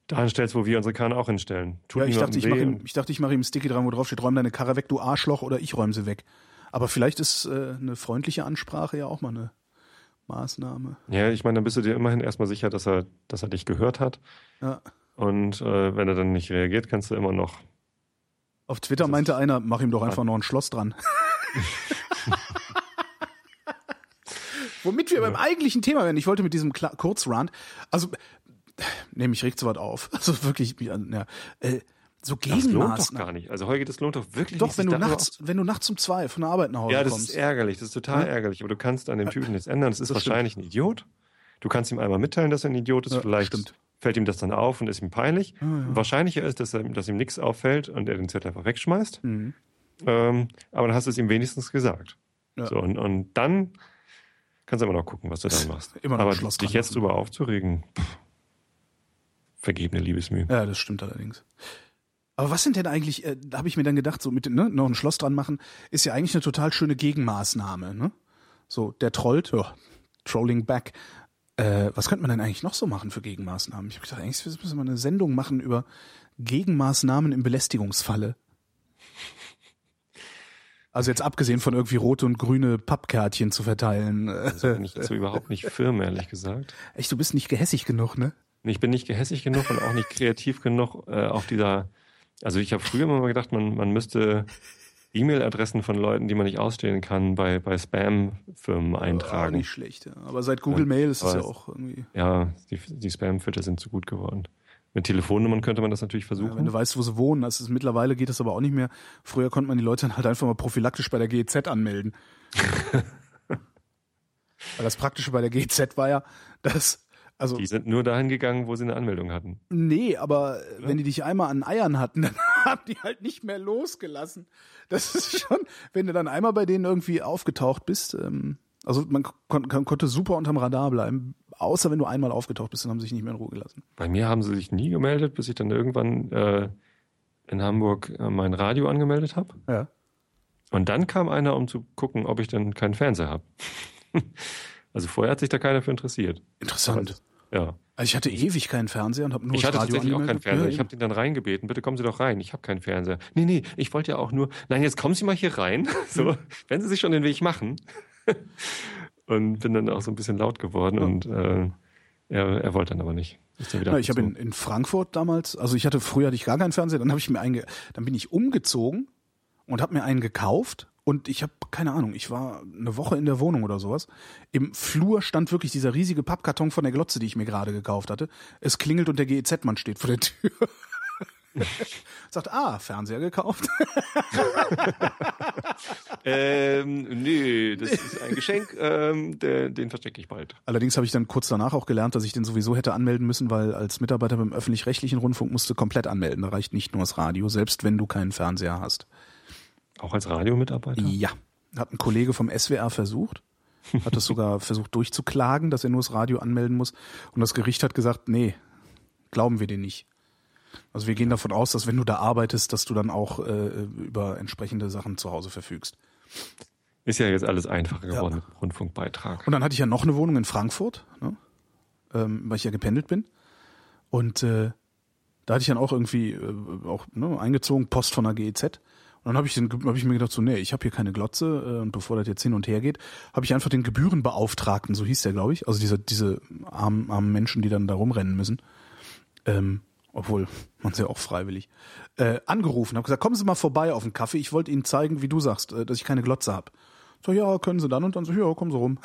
C: da hinstellst, wo wir unsere Karren auch hinstellen.
B: Tut ja, ich dachte, ich mache ihm, ich dachte, ich mache ihm ein Sticky dran, wo drauf steht, räum deine Karre weg, du Arschloch, oder ich räume sie weg. Aber vielleicht ist äh, eine freundliche Ansprache ja auch mal eine Maßnahme.
C: Ja, ich meine, dann bist du dir immerhin erstmal sicher, dass er, dass er dich gehört hat. Ja. Und äh, wenn er dann nicht reagiert, kannst du immer noch
B: auf Twitter meinte einer, mach ihm doch einfach noch ein Schloss dran. Womit wir beim eigentlichen Thema werden. Ich wollte mit diesem Kla Kurzrand, also, nee, mich regt sowas auf. Also wirklich, ja, äh, so Gegenmaßnahmen. Das lohnt
C: doch gar nicht. Also Holger, das lohnt doch wirklich
B: doch,
C: nicht.
B: Doch, wenn du nachts, wenn du nachts um zwei von der Arbeit nach Hause kommst.
C: Ja, das
B: kommst.
C: ist ärgerlich. Das ist total ja? ärgerlich. Aber du kannst an dem Typen nichts ändern. Das ist das wahrscheinlich stimmt. ein Idiot. Du kannst ihm einmal mitteilen, dass er ein Idiot ist. Ja, Vielleicht stimmt fällt ihm das dann auf und ist ihm peinlich. Oh, ja. Wahrscheinlicher ist, dass, er, dass ihm nichts auffällt und er den Zettel einfach wegschmeißt. Mhm. Ähm, aber dann hast du es ihm wenigstens gesagt. Ja. So, und, und dann kannst du immer noch gucken, was du dann machst. Immer noch aber Schloss dich jetzt drüber aufzuregen, pff, vergebene Liebesmühe.
B: Ja, das stimmt allerdings. Aber was sind denn eigentlich, äh, da habe ich mir dann gedacht, so mit ne, noch ein Schloss dran machen, ist ja eigentlich eine total schöne Gegenmaßnahme. Ne? So, der trollt, ja, Trolling back. Äh, was könnte man denn eigentlich noch so machen für Gegenmaßnahmen? Ich habe gedacht, eigentlich müssen wir eine Sendung machen über Gegenmaßnahmen im Belästigungsfalle. Also jetzt abgesehen von irgendwie rote und grüne Pappkärtchen zu verteilen.
C: Also bin ich so überhaupt nicht firm, ehrlich gesagt.
B: Echt, du bist nicht gehässig genug, ne?
C: Ich bin nicht gehässig genug und auch nicht kreativ genug äh, auf dieser. Also ich habe früher immer mal gedacht, man, man müsste E-Mail-Adressen von Leuten, die man nicht ausstellen kann, bei, bei Spam-Firmen eintragen.
B: Oh, nicht schlecht, ja. Aber seit Google ja, Mail ist es ja auch irgendwie.
C: Ja, die, die Spam-Filter sind zu gut geworden. Mit Telefonnummern könnte man das natürlich versuchen. Ja,
B: wenn du weißt, wo sie wohnen, das ist, mittlerweile geht das aber auch nicht mehr. Früher konnte man die Leute dann halt einfach mal prophylaktisch bei der GEZ anmelden. Weil das Praktische bei der GEZ war ja, dass also,
C: die sind nur dahin gegangen, wo sie eine Anmeldung hatten.
B: Nee, aber ja. wenn die dich einmal an Eiern hatten, dann haben die halt nicht mehr losgelassen. Das ist schon, wenn du dann einmal bei denen irgendwie aufgetaucht bist, ähm, also man kon kon konnte super unterm Radar bleiben, außer wenn du einmal aufgetaucht bist, dann haben sie sich nicht mehr in Ruhe gelassen.
C: Bei mir haben sie sich nie gemeldet, bis ich dann irgendwann äh, in Hamburg äh, mein Radio angemeldet habe. Ja. Und dann kam einer, um zu gucken, ob ich dann keinen Fernseher habe. also vorher hat sich da keiner für interessiert.
B: Interessant.
C: Ja.
B: Also ich hatte ewig keinen Fernseher und habe nur
C: Ich hatte
B: Radio
C: tatsächlich auch keinen Fernseher. Ja, ich habe den dann reingebeten, bitte kommen Sie doch rein. Ich habe keinen Fernseher. Nee, nee, ich wollte ja auch nur, nein, jetzt kommen Sie mal hier rein. So, mhm. wenn Sie sich schon den Weg machen. und bin dann auch so ein bisschen laut geworden ja. und äh, er, er wollte dann aber nicht.
B: Ja, ich habe in, in Frankfurt damals, also ich hatte früher hatte ich gar keinen Fernseher, dann habe ich mir einen, dann bin ich umgezogen und habe mir einen gekauft und ich habe keine Ahnung, ich war eine Woche in der Wohnung oder sowas. Im Flur stand wirklich dieser riesige Pappkarton von der Glotze, die ich mir gerade gekauft hatte. Es klingelt und der GEZ-Mann steht vor der Tür. Sagt, ah, Fernseher gekauft.
C: ähm, nee, das ist ein Geschenk, ähm, der, den verstecke ich bald.
B: Allerdings habe ich dann kurz danach auch gelernt, dass ich den sowieso hätte anmelden müssen, weil als Mitarbeiter beim öffentlich-rechtlichen Rundfunk musst du komplett anmelden. Da reicht nicht nur das Radio, selbst wenn du keinen Fernseher hast.
C: Auch als Radiomitarbeiter?
B: Ja. Hat ein Kollege vom SWR versucht. Hat es sogar versucht durchzuklagen, dass er nur das Radio anmelden muss. Und das Gericht hat gesagt, nee, glauben wir dir nicht. Also wir gehen davon aus, dass wenn du da arbeitest, dass du dann auch äh, über entsprechende Sachen zu Hause verfügst.
C: Ist ja jetzt alles einfacher geworden ja. mit Rundfunkbeitrag.
B: Und dann hatte ich ja noch eine Wohnung in Frankfurt, ne? ähm, weil ich ja gependelt bin. Und äh, da hatte ich dann auch irgendwie äh, auch ne, eingezogen, Post von der GEZ. Und dann habe ich, hab ich mir gedacht, so, nee, ich habe hier keine Glotze äh, und bevor das jetzt hin und her geht, habe ich einfach den Gebührenbeauftragten, so hieß der, glaube ich, also diese, diese armen, armen Menschen, die dann da rumrennen müssen, ähm, obwohl man ja auch freiwillig, äh, angerufen, habe gesagt, kommen Sie mal vorbei auf den Kaffee, ich wollte Ihnen zeigen, wie du sagst, äh, dass ich keine Glotze habe. So, ja, können Sie dann und dann so, ja, kommen Sie rum.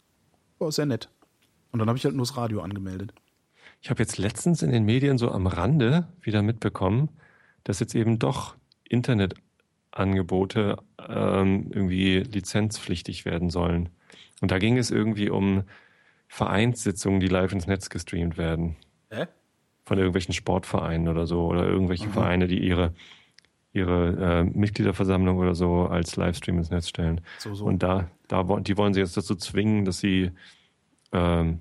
B: War sehr nett. Und dann habe ich halt nur das Radio angemeldet.
C: Ich habe jetzt letztens in den Medien so am Rande wieder mitbekommen, dass jetzt eben doch Internet Angebote ähm, irgendwie lizenzpflichtig werden sollen. Und da ging es irgendwie um Vereinssitzungen, die live ins Netz gestreamt werden. Hä? Von irgendwelchen Sportvereinen oder so oder irgendwelche Aha. Vereine, die ihre ihre äh, Mitgliederversammlung oder so als Livestream ins Netz stellen. So, so. Und da, da die wollen sie jetzt dazu zwingen, dass sie ähm,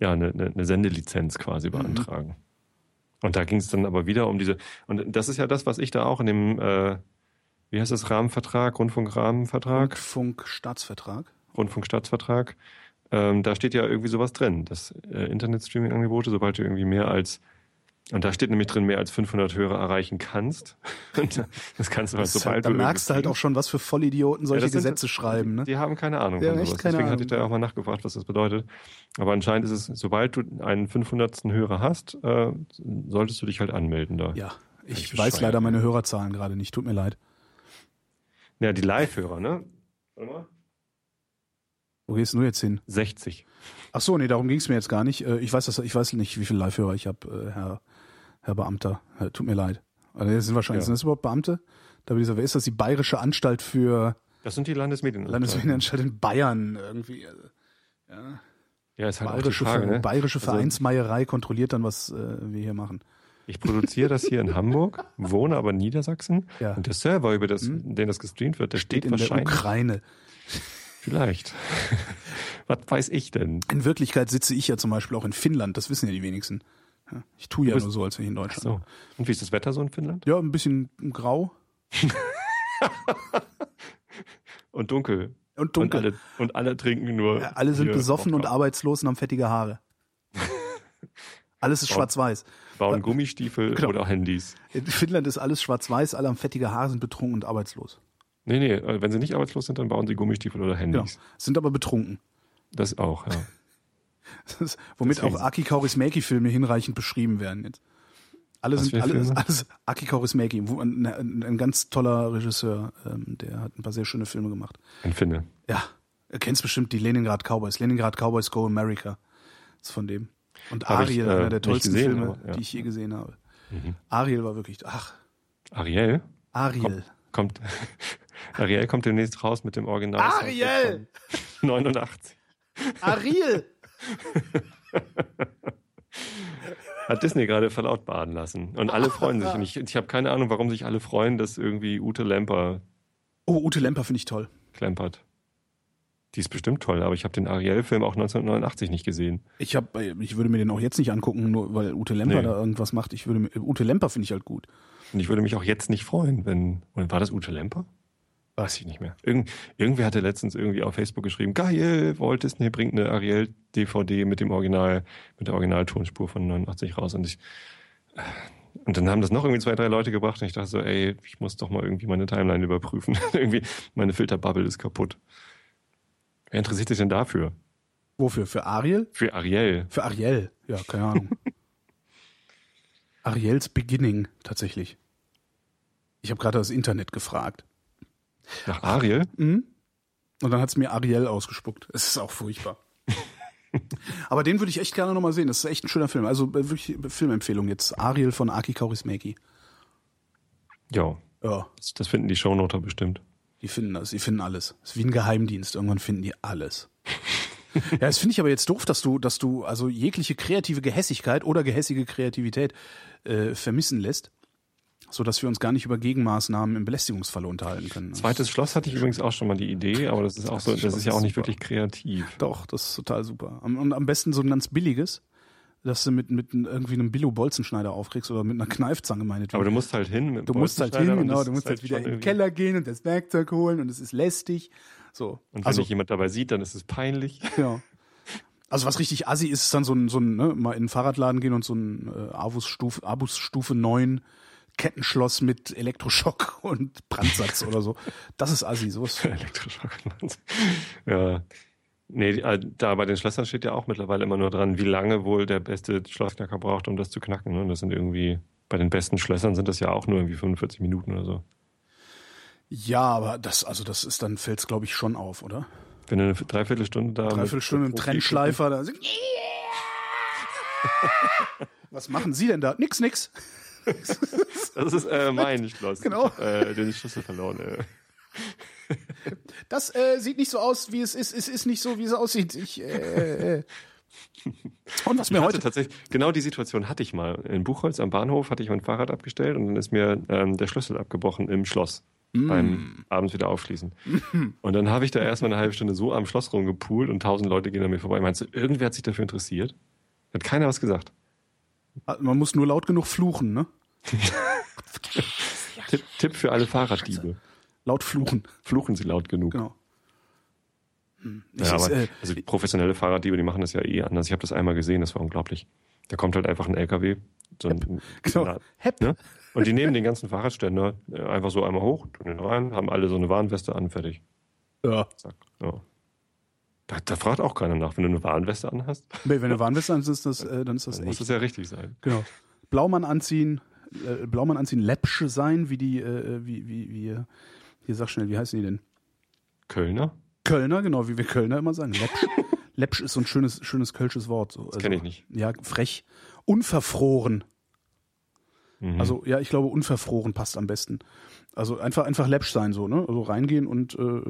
C: ja eine, eine Sendelizenz quasi mhm. beantragen. Und da ging es dann aber wieder um diese, und das ist ja das, was ich da auch in dem, äh, wie heißt das, Rahmenvertrag, Rundfunkrahmenvertrag?
B: Rundfunkstaatsvertrag.
C: Rundfunkstaatsvertrag. Ähm, da steht ja irgendwie sowas drin, dass äh, Internetstreaming-Angebote, sobald du irgendwie mehr als und da steht nämlich drin, mehr als 500 Hörer erreichen kannst. Und das kannst du halt, sobald
B: halt, da
C: du.
B: Da merkst du halt auch schon, was für Vollidioten solche
C: ja,
B: Gesetze
C: sind,
B: schreiben. Ne?
C: Die, haben keine Ahnung
B: ja,
C: von
B: sowas.
C: Deswegen
B: keine
C: hatte ich da auch mal nachgefragt, was das bedeutet. Aber anscheinend ist es, sobald du einen 500. Hörer hast, äh, solltest du dich halt anmelden da.
B: Ja, ich weiß leider meine Hörerzahlen gerade nicht. Tut mir leid.
C: Ja, die Live-Hörer, ne? Warte mal.
B: Wo gehst du jetzt hin?
C: 60.
B: Ach so, nee, darum ging es mir jetzt gar nicht. Ich weiß, das, ich weiß nicht, wie viele Live-Hörer ich habe, Herr Herr Beamter. Tut mir leid. Also das sind wahrscheinlich, ja. sind das überhaupt Beamte? Da dieser, wer ist das? Die Bayerische Anstalt für
C: Das sind die Landesmedienanstalt.
B: Landesmedienanstalt in Bayern irgendwie. Also, ja.
C: Ja, ist halt
B: bayerische,
C: auch die Frage, ne?
B: bayerische Vereinsmeierei kontrolliert dann, was äh, wir hier machen.
C: Ich produziere das hier in Hamburg, wohne aber in Niedersachsen
B: ja.
C: und der Server, über das, hm? den das gestreamt wird, der steht,
B: steht in
C: wahrscheinlich.
B: der Ukraine.
C: Vielleicht. was weiß ich denn?
B: In Wirklichkeit sitze ich ja zum Beispiel auch in Finnland, das wissen ja die wenigsten. Ich tue ja nur so, als wäre ich in Deutschland.
C: So. Und wie ist das Wetter so in Finnland?
B: Ja, ein bisschen grau.
C: und dunkel.
B: Und dunkel.
C: Und alle, und alle trinken nur.
B: Ja, alle sind besoffen und arbeitslos und haben fettige Haare. Alles ist schwarz-weiß.
C: Bauen Gummistiefel genau. oder Handys.
B: In Finnland ist alles schwarz-weiß, alle haben fettige Haare, sind betrunken und arbeitslos.
C: Nee, nee, wenn sie nicht arbeitslos sind, dann bauen sie Gummistiefel oder Handys.
B: Genau. Sind aber betrunken.
C: Das auch, ja.
B: Ist, womit Deswegen. auch Aki Kaurismäki-Filme hinreichend beschrieben werden jetzt. Alle
C: Was
B: sind alles, alles Aki Kaurismäki, ein, ein, ein, ganz toller Regisseur, ähm, der hat ein paar sehr schöne Filme gemacht.
C: Ein Finne.
B: Ja, du kennst bestimmt die Leningrad Cowboys. Leningrad Cowboys Go America. Das ist von dem. Und
C: Hab
B: Ariel,
C: ich, äh,
B: einer der tollsten
C: gesehen,
B: Filme,
C: aber, ja.
B: die ich je gesehen habe.
C: Mhm.
B: Ariel war wirklich, ach,
C: Ariel?
B: Ariel.
C: Kommt, Ariel kommt demnächst raus mit dem Original.
B: Ariel!
C: 89.
B: Ariel!
C: Hat Disney gerade verlautbaren lassen. Und alle freuen sich. Und ich, ich habe keine Ahnung, warum sich alle freuen, dass irgendwie Ute Lemper
B: Oh, Ute Lemper finde ich toll.
C: klempert. Die ist bestimmt toll, aber ich habe den Ariel-Film auch 1989 nicht gesehen.
B: Ich hab, ich würde mir den auch jetzt nicht angucken, nur weil Ute Lemper
C: Nee.
B: da irgendwas macht. Ich würde mir, Ute Lemper finde ich halt gut.
C: Und ich würde mich auch jetzt nicht freuen, wenn. War das Ute Lemper? Weiß ich nicht mehr. Irgend, irgendwer hatte letztens irgendwie auf Facebook geschrieben, geil, Walt Disney bringt eine Ariel-DVD mit dem Original, mit der Originaltonspur von 89 raus. Und ich, äh, und dann haben das noch irgendwie zwei, drei Leute gebracht und ich dachte so, ey, ich muss doch mal irgendwie meine Timeline überprüfen. irgendwie, meine Filterbubble ist kaputt. Wer interessiert sich denn dafür?
B: Wofür? Für Ariel?
C: Für Ariel.
B: Für Ariel. Ja, keine Ahnung. Ariels Beginning, tatsächlich. Ich habe gerade das Internet gefragt.
C: Nach Ariel?
B: Mhm. Und dann hat's mir Ariel ausgespuckt. Es ist auch furchtbar. Aber den würde ich echt gerne nochmal sehen. Das ist echt ein schöner Film. Also äh, wirklich Filmempfehlung jetzt. Ariel von Aki Kaurismäki.
C: Ja,
B: Ja,
C: das, das finden die Shownoter bestimmt.
B: Die finden das. Die finden alles. Das ist wie ein Geheimdienst. Irgendwann finden die alles. ja, das finde ich aber jetzt doof, dass du, dass du also jegliche kreative Gehässigkeit oder gehässige Kreativität äh, vermissen lässt, so dass wir uns gar nicht über Gegenmaßnahmen im Belästigungsfalle unterhalten können.
C: Zweites Schloss hatte ich übrigens auch schon mal die Idee, aber das ist auch so,
B: Zweites
C: das
B: Schloss
C: ist ja auch nicht
B: super.
C: wirklich kreativ.
B: Doch, das ist total super. Am- Und am besten so ein ganz billiges, dass du mit, mit irgendwie einem Billo-Bolzenschneider aufkriegst oder mit einer Kneifzange meinetwegen.
C: Aber du musst halt hin. Mit
B: Du musst halt hin,
C: und
B: genau, du musst
C: halt
B: halt wieder in den Keller gehen und das Werkzeug holen und es ist lästig. So.
C: Und wenn
B: also,
C: dich jemand dabei sieht, dann ist es peinlich.
B: ja. Also was richtig assi ist, ist dann so ein, so ein ne, mal in den Fahrradladen gehen und so ein äh, Abus Stufe, Abus Stufe 9 Kettenschloss mit Elektroschock und Brandsatz oder so. Das ist assi, sowas.
C: Elektroschock. ja. Nee, äh, da bei den Schlössern steht ja auch mittlerweile immer nur dran, wie lange wohl der beste Schlossknacker braucht, um das zu knacken. Ne? Und das sind irgendwie, bei den besten Schlössern sind das ja auch nur irgendwie 45 Minuten oder so.
B: Ja, aber das, also das ist dann, fällt's glaube ich schon auf, oder?
C: Wenn du eine Dreiviertelstunde da.
B: Dreiviertelstunde im Trennschleifer, da sind, Was machen Sie denn da? Nix, nix.
C: Das ist äh, mein Schloss.
B: Genau.
C: Ich hab, äh, den Schlüssel verloren. Äh.
B: Das äh, sieht nicht so aus, wie es ist. Es ist nicht so, wie es aussieht. Ich, äh, äh. Und was
C: Ich
B: mir heute
C: tatsächlich, genau die Situation hatte ich mal. In Buchholz am Bahnhof hatte ich mein Fahrrad abgestellt und dann ist mir ähm, der Schlüssel abgebrochen im Schloss.
B: Mm.
C: Beim abends wieder aufschließen. Und dann habe ich da erstmal eine halbe Stunde so am Schloss rumgepoolt und tausend Leute gehen an mir vorbei. Meinst du, irgendwer hat sich dafür interessiert? Hat keiner was gesagt.
B: Ah, Man muss nur laut genug fluchen, ne?
C: Tipp, Tipp für alle Fahrraddiebe.
B: Laut fluchen,
C: Fluchen Sie laut genug.
B: genau. Hm.
C: Ja,
B: ist,
C: aber,
B: äh,
C: also professionelle Fahrraddiebe, die machen das ja eh anders. Ich habe das einmal gesehen, das war unglaublich. Da kommt halt einfach ein LKW. So ein,
B: genau.
C: na, ne? Und die nehmen den ganzen Fahrradständer äh, einfach so einmal hoch, tun den rein, haben alle so eine Warnweste an, fertig.
B: Ja.
C: Zack. Ja. Da, da fragt auch keiner nach, wenn du eine Warnweste anhast.
B: Nee, wenn du Warnweste dann ist das, äh, dann ist das
C: Dann muss
B: echt.
C: das ja richtig sein.
B: Genau. Blaumann anziehen, äh, Blaumann anziehen, Läppsche sein, wie die, äh, wie, wie, wie, äh, hier sag schnell, wie heißen die denn?
C: Kölner?
B: Kölner, genau, wie wir Kölner immer sagen. Läppsch. Läppsch ist so ein schönes, schönes kölsches Wort. So. Also,
C: Das kenne ich nicht.
B: Ja, frech. Unverfroren.
C: Mhm.
B: Also, ja, ich glaube, unverfroren passt am besten. Also einfach, einfach läppsch sein, so, ne? Also reingehen und äh,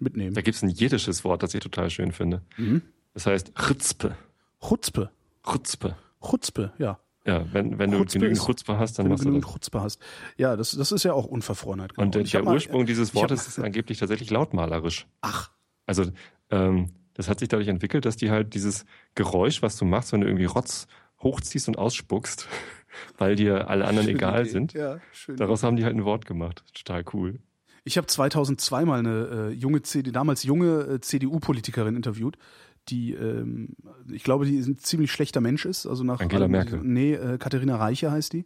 B: mitnehmen.
C: Da gibt es ein jiddisches Wort, das ich total schön finde.
B: Mhm.
C: Das heißt Chutzpe.
B: Chutzpe.
C: Chutzpe.
B: Chutzpe, ja.
C: Ja, wenn, wenn du
B: Chutzpe
C: genügend
B: ist-
C: Chutzpe hast, dann
B: Wenn du
C: machst du
B: genügend
C: das.
B: Chutzpe hast. Ja, das, das ist ja auch Unverfrorenheit. genau.
C: Und der,
B: ich
C: der
B: hab mal-
C: Ursprung dieses Wortes ist angeblich tatsächlich lautmalerisch.
B: Ach,
C: Also ähm, das hat sich dadurch entwickelt, dass die halt dieses Geräusch, was du machst, wenn du irgendwie Rotz hochziehst und ausspuckst, weil dir alle anderen
B: schöne
C: egal
B: Idee.
C: sind,
B: Ja, schön.
C: daraus haben die halt ein Wort gemacht. Total cool.
B: Ich habe 2002 mal eine äh, junge CD, damals junge äh, CDU-Politikerin interviewt, die, ähm, ich glaube, die ein ziemlich schlechter Mensch ist. Also nach
C: Angela
B: allem-
C: Merkel.
B: Nee, äh, Katharina Reiche heißt die.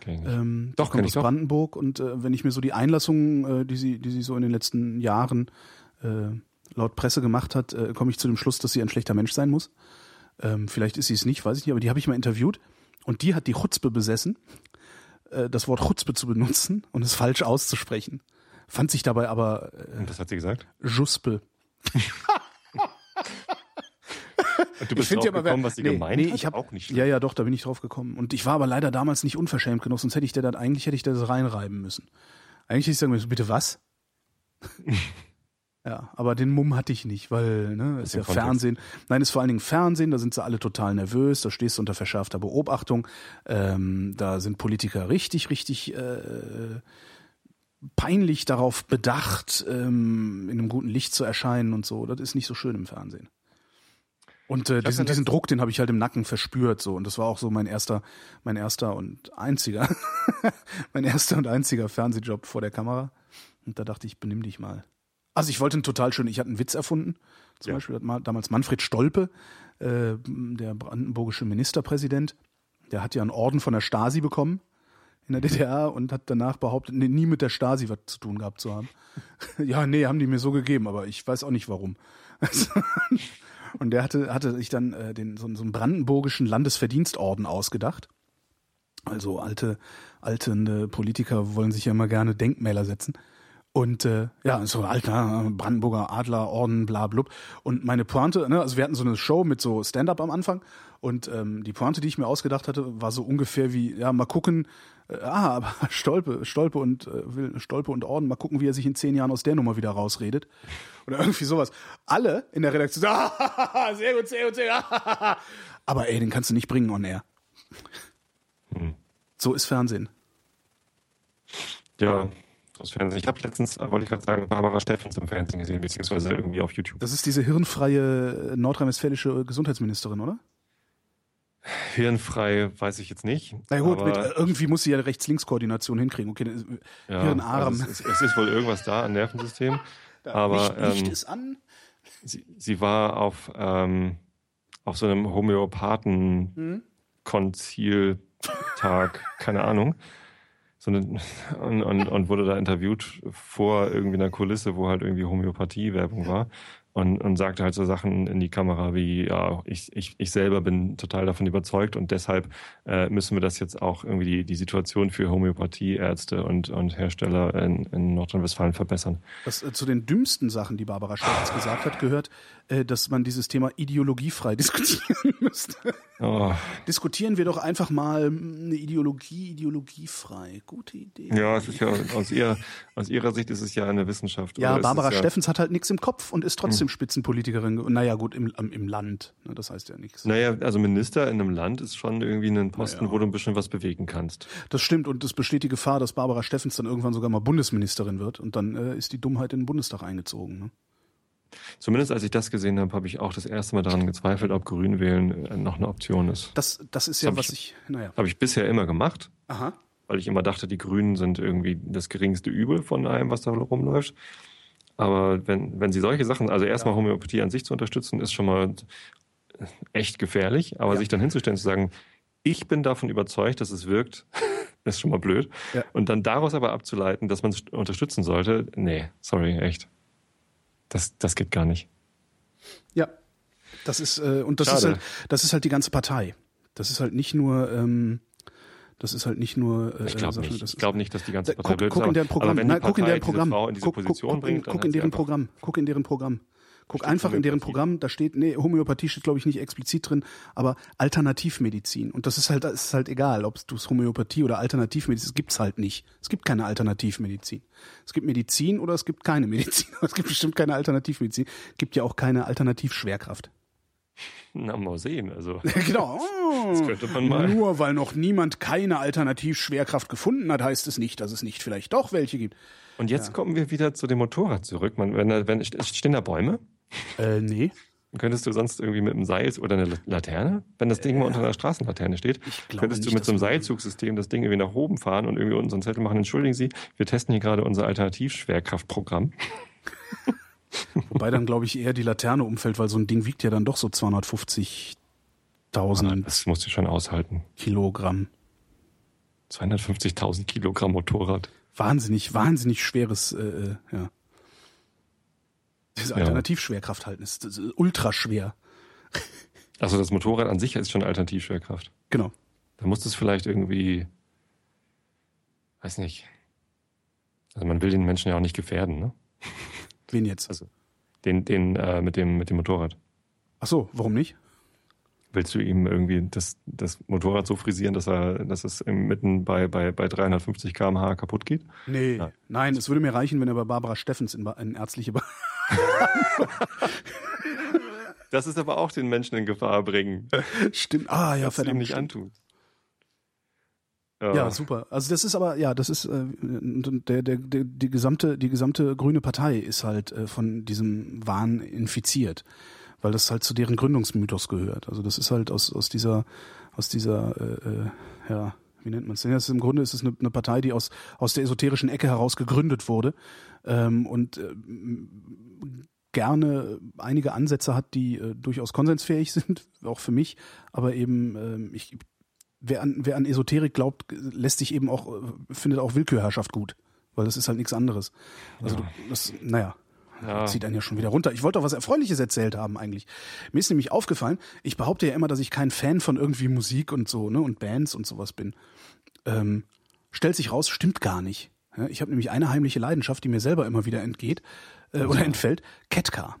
C: Kenn.
B: Ähm,
C: Doch,
B: kommt aus
C: doch.
B: Brandenburg und äh, wenn ich mir so die Einlassungen, äh, die sie, die sie so in den letzten Jahren äh, laut Presse gemacht hat, äh, komme ich zu dem Schluss, dass sie ein schlechter Mensch sein muss. Ähm, vielleicht ist sie es nicht, weiß ich nicht, aber die habe ich mal interviewt und die hat die Chutzpe besessen, äh, das Wort Chutzpe zu benutzen und es falsch auszusprechen. Fand sich dabei aber äh,
C: Und was hat sie gesagt?
B: Juspe.
C: Du bist drauf
B: ja aber,
C: gekommen, was sie
B: nee,
C: gemeint
B: nee,
C: hat?
B: ich hab,
C: auch nicht.
B: Ja, ja, doch, da bin ich drauf gekommen. Und ich war aber leider damals nicht unverschämt genug, sonst hätte ich der dann, eigentlich hätte ich das reinreiben müssen. Eigentlich hätte ich sagen müssen, bitte was? ja, aber den Mumm hatte ich nicht, weil, ne, ist ja
C: Kontext.
B: Fernsehen. Nein, ist vor allen Dingen Fernsehen, da sind sie alle total nervös, da stehst du unter verschärfter Beobachtung, ähm, da sind Politiker richtig, richtig, äh, peinlich darauf bedacht, ähm, in einem guten Licht zu erscheinen und so. Das ist nicht so schön im Fernsehen. Und äh, diesen, diesen Druck, den habe ich halt im Nacken verspürt so und das war auch so mein erster, mein erster und einziger, mein erster und einziger Fernsehjob vor der Kamera. Und da dachte ich, benimm dich mal. Also ich wollte einen total schön, ich hatte einen Witz erfunden. Zum
C: Ja.
B: Beispiel hat mal, damals Manfred Stolpe, äh, der brandenburgische Ministerpräsident, der hat ja einen Orden von der Stasi bekommen in der DDR und hat danach behauptet, nee, nie mit der Stasi was zu tun gehabt zu haben. ja, nee, haben die mir so gegeben, aber ich weiß auch nicht warum. und der hatte, hatte sich dann äh, den, so, so einen brandenburgischen Landesverdienstorden ausgedacht. Also alte, alte Politiker wollen sich ja immer gerne Denkmäler setzen. Und äh, ja, so alter Brandenburger Adlerorden, bla blub. Und meine Pointe, ne, also wir hatten so eine Show mit so Stand-up am Anfang. Und ähm, die Pointe, die ich mir ausgedacht hatte, war so ungefähr wie, ja, mal gucken, ah, aber Stolpe, Stolpe und äh, will Stolpe und Orden, mal gucken, wie er sich in zehn Jahren aus der Nummer wieder rausredet. Oder irgendwie sowas. Alle in der Redaktion, ah, sehr gut, sehr gut, sehr gut. Aber ey, den kannst du nicht bringen on air.
C: Hm.
B: So ist Fernsehen.
C: Ja, aus Fernsehen. Ich habe letztens, äh, wollte ich gerade sagen, Barbara Steffens im Fernsehen gesehen, beziehungsweise irgendwie auf YouTube.
B: Das ist diese hirnfreie nordrhein-westfälische Gesundheitsministerin, oder?
C: Hirnfrei weiß ich jetzt nicht.
B: Na gut,
C: aber,
B: mit, äh, irgendwie muss sie ja Rechts-Links-Koordination hinkriegen. Okay, äh,
C: ja,
B: Hirnarm.
C: Also es, ist, es ist wohl irgendwas da am Nervensystem. aber
B: Licht, Licht
C: ähm,
B: ist an.
C: sie, sie war auf, ähm, auf so einem
B: Hm?
C: Homöopathen-Konziltag, keine Ahnung. So eine, und, und, und wurde da interviewt vor irgendwie einer Kulisse, wo halt irgendwie Homöopathie-Werbung war. Und, und sagte halt so Sachen in die Kamera wie, ja, ich, ich, ich selber bin total davon überzeugt und deshalb äh, müssen wir das jetzt auch irgendwie die, die Situation für Homöopathieärzte und, und Hersteller in, in Nordrhein-Westfalen verbessern.
B: Was äh, zu den dümmsten Sachen, die Barbara Steffens gesagt hat, gehört, äh, dass man dieses Thema ideologiefrei diskutieren müsste.
C: Oh,
B: Diskutieren wir doch einfach mal mh, eine Ideologie ideologiefrei. Gute Idee.
C: ja, es ist ja aus, ihr, aus ihrer Sicht ist es ja eine Wissenschaft.
B: Ja, Barbara
C: ja,
B: Steffens hat halt nichts im Kopf und ist trotzdem Spitzenpolitikerin. Naja, gut, im, am- im Land. Ne, das heißt ja nichts.
C: Naja, also Minister in einem Land ist schon irgendwie ein Posten,
B: Naja.
C: wo du ein bisschen was bewegen kannst.
B: Das stimmt und es besteht die Gefahr, dass Barbara Steffens dann irgendwann sogar mal Bundesministerin wird und dann äh, ist die Dummheit in den Bundestag eingezogen. Ne?
C: Zumindest als ich das gesehen habe, habe ich auch das erste Mal daran gezweifelt, ob Grün wählen äh, noch eine Option ist.
B: Das, das ist ja,
C: hab
B: was
C: ich-
B: ich, naja.
C: Habe ich bisher immer gemacht,
B: Aha.
C: weil ich immer dachte, die Grünen sind irgendwie das geringste Übel von allem, was da rumläuft. Aber wenn, wenn sie solche Sachen, also erstmal Homöopathie an sich zu unterstützen, ist schon mal echt gefährlich. Aber
B: Ja.
C: sich dann hinzustellen, zu sagen, ich bin davon überzeugt, dass es wirkt, ist schon mal blöd.
B: Ja.
C: Und dann daraus aber abzuleiten, dass man es unterstützen sollte, nee, sorry, echt. Das, das geht gar nicht.
B: Ja. Das ist, äh, und das ist halt, das ist halt die ganze Partei. Das ist halt nicht nur, ähm, das ist halt nicht nur, äh,
C: Ich glaube nicht.
B: das
C: Ich glaube nicht, dass die ganze Partei
B: guck,
C: blöd
B: guck
C: ist.
B: in deren Programm.
C: Aber wenn
B: Nein, guck in deren Programm.
C: Frau in diese
B: guck, guck,
C: Position
B: guck,
C: bringt, dann
B: guck
C: hat
B: in deren Programm. Guck in deren Programm. Guck
C: Steht
B: einfach in deren. Programm, da steht, nee, Homöopathie steht, glaube ich, nicht explizit drin, aber Alternativmedizin. Und das ist halt, das ist halt egal, ob du es Homöopathie oder Alternativmedizin, es gibt's halt nicht. Es gibt keine Alternativmedizin. Es gibt Medizin oder es gibt keine Medizin. Es gibt bestimmt keine Alternativmedizin. Es gibt ja auch keine Alternativschwerkraft.
C: Na, mal sehen. Also,
B: genau.
C: das könnte man mal.
B: Nur weil noch niemand keine Alternativschwerkraft gefunden hat, heißt es nicht, dass es nicht vielleicht doch welche gibt.
C: Und jetzt kommen wir wieder zu dem Motorrad zurück. Man, wenn, da- wenn, stehen da Bäume?
B: Äh, nee.
C: Könntest du sonst irgendwie mit einem Seil oder einer Laterne, wenn das Ding mal unter einer Straßenlaterne steht, könntest du
B: nicht,
C: mit so einem Seilzugsystem das Ding irgendwie nach oben fahren und irgendwie unten so einen Zettel machen, entschuldigen Sie, wir testen hier gerade unser Alternativschwerkraftprogramm.
B: Wobei dann, glaube ich, eher die Laterne umfällt, weil so ein Ding wiegt ja dann doch so 250.000
C: Das musst du schon aushalten.
B: Kilogramm.
C: 250.000 Kilogramm Motorrad.
B: Wahnsinnig, wahnsinnig schweres, äh, äh, ja. Diese Alternativschwerkraft halten ist, das ist ultra schwer.
C: Also das Motorrad an sich ist schon Alternativschwerkraft.
B: Genau.
C: Da muss es vielleicht irgendwie, weiß nicht. Also man will den Menschen ja auch nicht gefährden, ne?
B: Wen jetzt?
C: Also den, den äh, mit dem mit dem Motorrad.
B: Ach so, warum nicht?
C: Willst du ihm irgendwie das, das Motorrad so frisieren, dass er, dass es mitten bei, bei, bei 350 km/h kaputt geht?
B: Nee,
C: Nein.
B: nein, es würde mir reichen, wenn er bei Barbara Steffens in, in ärztliche Be
C: Das ist aber auch den Menschen in Gefahr bringen.
B: Stimmt. Ah, ja,
C: du ihm
B: verdammt.
C: nicht
B: stimmt. Ja, super. Also das ist aber, ja, das ist äh, der, der, der, die gesamte, die gesamte grüne Partei ist halt äh, von diesem Wahn infiziert, weil das halt zu deren Gründungsmythos gehört. Also das ist halt aus aus dieser aus dieser äh, äh, ja wie nennt man es denn? Das ist Im Grunde ist es eine, eine Partei, die aus aus der esoterischen Ecke heraus gegründet wurde ähm, und äh, gerne einige Ansätze hat, die äh, durchaus konsensfähig sind, auch für mich, aber eben ähm, ich wer an, wer an Esoterik glaubt, lässt sich eben auch, äh, findet auch Willkürherrschaft gut. Weil das ist halt nichts anderes. Also du, das, naja,
C: Ja.
B: zieht einen ja schon wieder runter. Ich wollte auch was Erfreuliches erzählt haben eigentlich. Mir ist nämlich aufgefallen, ich behaupte ja immer, dass ich kein Fan von irgendwie Musik und so, ne, und Bands und sowas bin. Ähm, stellt sich raus, stimmt gar nicht. Ja, ich habe nämlich eine heimliche Leidenschaft, die mir selber immer wieder entgeht äh, oder entfällt. Ketka.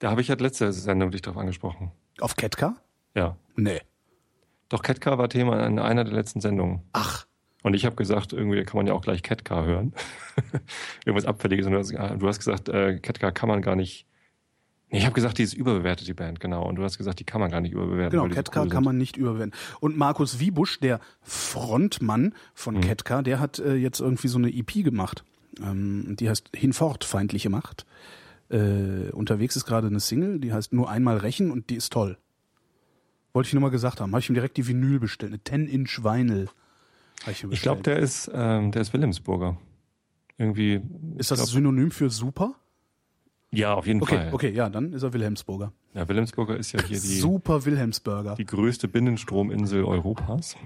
C: Da habe ich ja letzte Sendung dich drauf angesprochen.
B: Auf Ketka?
C: Ja.
B: Nee.
C: Doch Ketka war Thema in einer der letzten Sendungen.
B: Ach,
C: Und ich habe gesagt, irgendwie kann man ja auch gleich Ketka hören. Irgendwas Abfälliges. Und du hast, du hast gesagt, äh, Ketka kann man gar nicht. Nee, ich habe gesagt, die ist überbewertet, die Band, genau. Und du hast gesagt, die kann man gar nicht überbewerten.
B: Genau, Ketka
C: cool
B: kann man nicht überwinden. Und Markus Wiebusch, der Frontmann
C: Mhm.
B: von Ketka, der hat äh, jetzt irgendwie so eine EP gemacht. Ähm, die heißt Hinfort, feindliche Macht. Äh, unterwegs ist gerade eine Single, die heißt Nur einmal rächen und die ist toll. Wollte ich nur mal gesagt haben. Habe ich ihm direkt die Vinyl bestellt. Eine 10-Inch Vinyl. Ich,
C: Ich glaube, der ist, ähm, der ist Wilhelmsburger. Irgendwie.
B: Ist das
C: glaub,
B: Synonym für super?
C: Ja, auf jeden
B: Okay,
C: Fall.
B: okay, ja, dann ist er Wilhelmsburger.
C: Ja, Wilhelmsburger ist ja hier die,
B: Super Wilhelmsburger.
C: die größte Binnenstrominsel Europas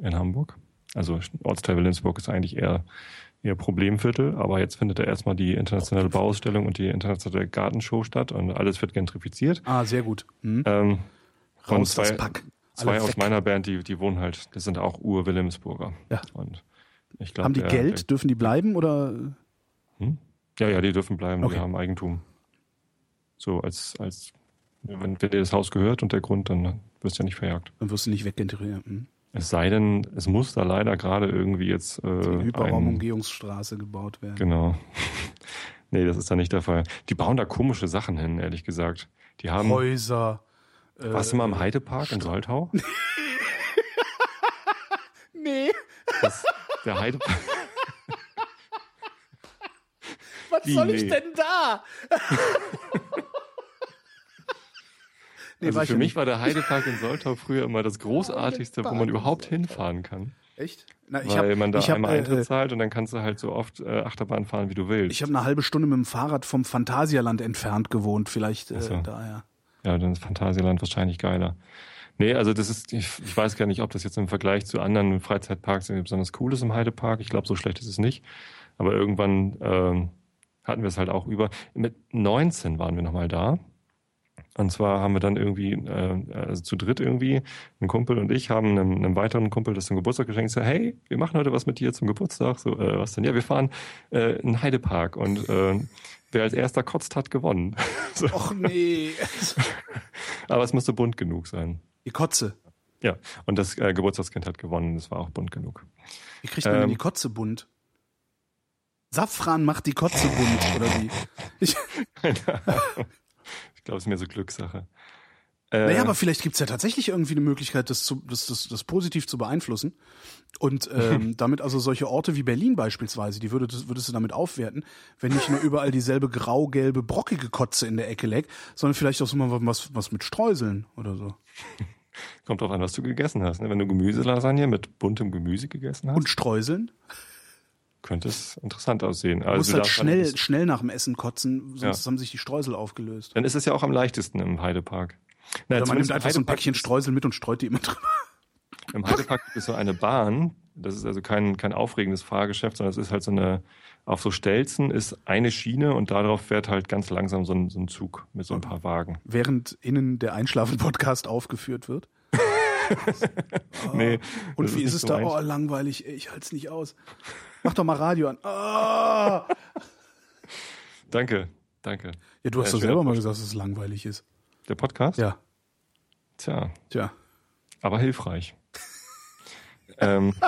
C: in Hamburg. Also Ortsteil Wilhelmsburg ist eigentlich eher, eher Problemviertel, aber jetzt findet da erstmal die internationale Bauausstellung und die internationale Gartenshow statt und alles wird gentrifiziert.
B: Ah, sehr gut. Hm?
C: Ähm,
B: Raus das
C: zwei,
B: Pack.
C: zwei
B: Alle
C: aus
B: weg.
C: meiner Band, die, die wohnen halt, das sind auch Ur-Wilhelmsburger.
B: Ja.
C: Und ich glaub,
B: Haben die
C: der-
B: Geld? Dürfen die bleiben oder?
C: Der, ja, ja, die dürfen bleiben,
B: Okay.
C: die haben Eigentum. So als, als wenn, wenn dir das Haus gehört und der Grund, dann wirst du ja nicht verjagt.
B: Dann wirst du nicht weggeneriert. Hm?
C: Es sei denn, es muss da leider gerade irgendwie jetzt äh,
B: Die
C: ein,
B: Hyperraumumgehungsstraße gebaut werden.
C: Genau. nee, das ist da nicht der Fall. Die bauen da komische Sachen hin, ehrlich gesagt. Die haben.
B: Häuser. Äh,
C: warst du mal im Heidepark in Soltau?
B: Nee.
C: Das, der Heidepark.
B: Was
C: Wie,
B: soll ich
C: nee?
B: denn da? nee,
C: also
B: war ich
C: für mich
B: nicht.
C: war der Heidepark in Soltau früher immer das Großartigste, wo man überhaupt hinfahren kann.
B: Echt? Na,
C: weil man da
B: ich hab,
C: einmal
B: äh,
C: Eintritt zahlt und dann kannst du halt so oft äh, Achterbahn fahren, wie du willst.
B: Ich habe eine halbe Stunde mit dem Fahrrad vom Phantasialand entfernt gewohnt, vielleicht äh,
C: so.
B: daher.
C: Ja, dann ist Phantasialand wahrscheinlich geiler. Nee, also das ist, ich, ich weiß gar nicht, ob das jetzt im Vergleich zu anderen Freizeitparks irgendwie besonders cool ist im Heidepark. Ich glaube, so schlecht ist es nicht. Aber irgendwann ähm, hatten wir es halt auch über. Mit 19 waren wir nochmal da. Und zwar haben wir dann irgendwie, äh, also zu dritt irgendwie, ein Kumpel und ich haben einem, einem weiteren Kumpel das zum Geburtstag geschenkt. So, hey, wir machen heute was mit dir zum Geburtstag. So, äh, was denn? Ja, wir fahren äh, in Heidepark und äh, wer als erster kotzt, hat gewonnen. so.
B: Och nee.
C: Aber es musste bunt genug sein.
B: Die Kotze.
C: Ja, und das äh, Geburtstagskind hat gewonnen. Das war auch bunt genug.
B: Wie kriegt man denn
C: Ähm.
B: die Kotze bunt? Safran macht die Kotze bunt, oder wie? Ich,
C: ich glaube, es ist mehr so Glückssache. Äh,
B: naja, aber vielleicht gibt's ja tatsächlich irgendwie eine Möglichkeit, das, zu, das, das, das positiv zu beeinflussen. Und ähm, damit also solche Orte wie Berlin beispielsweise, die würdest, würdest du damit aufwerten, wenn nicht nur überall dieselbe grau-gelbe, brockige Kotze in der Ecke leckt, sondern vielleicht auch so mal was, was mit Streuseln oder so.
C: kommt drauf an, was du gegessen hast. Ne? Wenn du Gemüselasagne mit buntem Gemüse gegessen hast,
B: Und Streuseln?
C: könnte es interessant aussehen.
B: Du
C: Also
B: musst halt
C: dann-
B: schnell, schnell nach dem Essen kotzen, sonst
C: Ja.
B: haben sich die Streusel aufgelöst.
C: Dann ist es ja auch am leichtesten im Heidepark. Na,
B: Oder man nimmt
C: im
B: einfach so ein Päckchen
C: ist-
B: Streusel mit und streut die immer drüber.
C: Im Heidepark gibt es so eine Bahn. Das ist also kein, kein aufregendes Fahrgeschäft, sondern es ist halt so eine, auf so Stelzen ist eine Schiene und darauf fährt halt ganz langsam so ein, so ein Zug mit so ein paar Wagen.
B: Während innen der Einschlafen-Podcast aufgeführt wird.
C: Nee,
B: Und
C: das
B: wie ist es
C: so
B: da? Oh, langweilig, ich halte es nicht aus. Mach doch mal Radio an. Ah!
C: Danke, danke.
B: Ja, du hast
C: Ja,
B: doch selber mal gesagt, dass es langweilig ist.
C: Der Podcast?
B: Ja,
C: Tja,
B: tja.
C: aber hilfreich. ähm,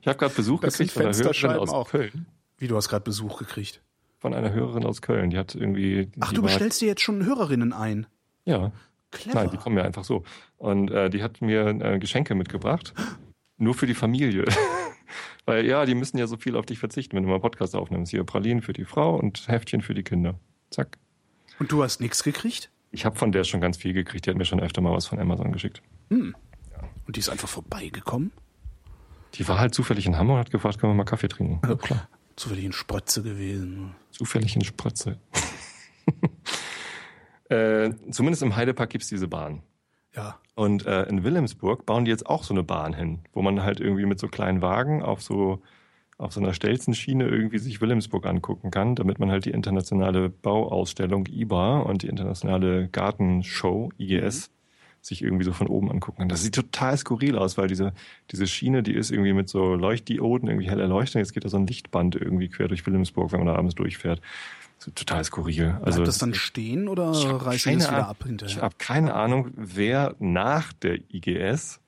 C: ich habe gerade Besuch
B: Das
C: gekriegt von einer Hörerin aus
B: auch.
C: Köln.
B: Wie, du hast gerade Besuch gekriegt.
C: Von einer Hörerin aus Köln. Die hat irgendwie.
B: Ach, du bestellst dir jetzt schon Hörerinnen ein.
C: Ja.
B: Clever.
C: Nein, die kommen ja einfach so. Und äh, die hat mir äh, Geschenke mitgebracht. Nur für die Familie. Weil ja, die müssen ja so viel auf dich verzichten, wenn du mal Podcast aufnimmst. Hier Pralinen für die Frau und Heftchen für die Kinder. Zack.
B: Und du hast nichts gekriegt?
C: Ich habe von der schon ganz viel gekriegt. Die hat mir schon öfter mal was von Amazon geschickt.
B: Und die ist einfach vorbeigekommen?
C: Die war halt zufällig in Hamburg und hat gefragt, können wir mal Kaffee trinken? Ja, klar.
B: Zufällig ein Sprötze gewesen.
C: Zufällig in Spritze. äh, zumindest im Heidepark gibt's diese Bahn.
B: Ja.
C: Und äh, in Wilhelmsburg bauen die jetzt auch so eine Bahn hin, wo man halt irgendwie mit so kleinen Wagen auf so auf so einer Stelzenschiene irgendwie sich Wilhelmsburg angucken kann, damit man halt die internationale Bauausstellung IBA und die internationale Gartenshow IGS sich irgendwie so von oben angucken kann. Das sieht total skurril aus, weil diese, diese Schiene, die ist irgendwie mit so Leuchtdioden irgendwie hell erleuchtet. Jetzt geht da so ein Lichtband irgendwie quer durch Wilhelmsburg, wenn man da abends durchfährt. Total skurril. Also
B: Bleibt das dann stehen oder
C: ich
B: reißen die das
C: keine
B: wieder ab
C: Ich
B: hinterher?
C: habe keine Ahnung, wer nach der IGS,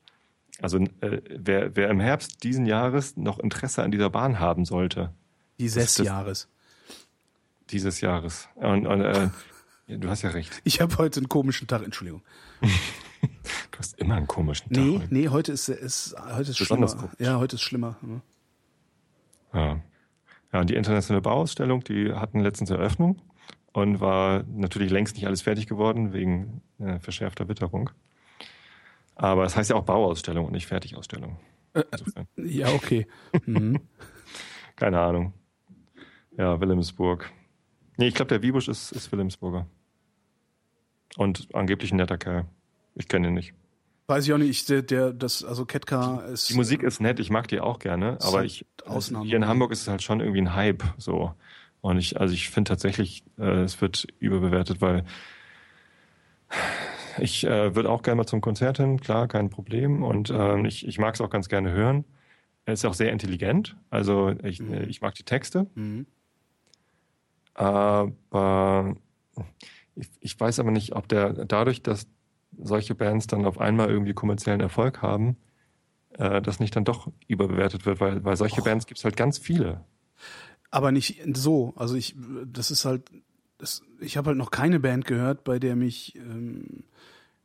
C: also äh, wer, wer im Herbst diesen Jahres noch Interesse an dieser Bahn haben sollte,
B: Dieses
C: das-
B: Jahres.
C: dieses Jahres. Und, und äh, du hast ja recht.
B: Ich habe heute einen komischen Tag, Entschuldigung.
C: Du hast immer einen komischen Tag.
B: Nee,
C: heute.
B: nee, heute ist, ist, heute ist schlimmer.
C: Komisch.
B: Ja, heute ist schlimmer. ne?
C: Ja. Ja, und die internationale Bauausstellung, die hatten letztens Eröffnung und war natürlich längst nicht alles fertig geworden wegen äh, verschärfter Witterung. Aber es heißt ja auch Bauausstellung und nicht Fertigausstellung. Insofern.
B: Ja, okay. Mhm.
C: Keine Ahnung. Ja, Wilhelmsburg. Nee, ich glaube, der Wiebusch ist, ist Wilhelmsburger. Und angeblich ein netter Kerl. Ich kenne ihn nicht.
B: Weiß ich auch nicht, ich, der, der, das, also Ketka ist.
C: Die Musik ist nett, ich mag die auch gerne, aber
B: halt
C: ich
B: Ausnahme.
C: hier in Hamburg ist es halt schon irgendwie ein Hype so. Und ich, also ich finde tatsächlich, äh, es wird überbewertet, weil ich äh, würde auch gerne mal zum Konzert hin, klar, kein Problem. Und ähm, ich, ich mag es auch ganz gerne hören. Er ist auch sehr intelligent, also ich,
B: Mhm.
C: äh, ich mag die Texte.
B: Mhm.
C: Aber ich, ich weiß aber nicht, ob der dadurch, dass solche Bands dann auf einmal irgendwie kommerziellen Erfolg haben, äh, das nicht dann doch überbewertet wird, weil, weil solche
B: Och.
C: Bands gibt es halt ganz viele.
B: Aber nicht so. Also ich, das ist halt, das, ich habe halt noch keine Band gehört, bei der mich, ähm,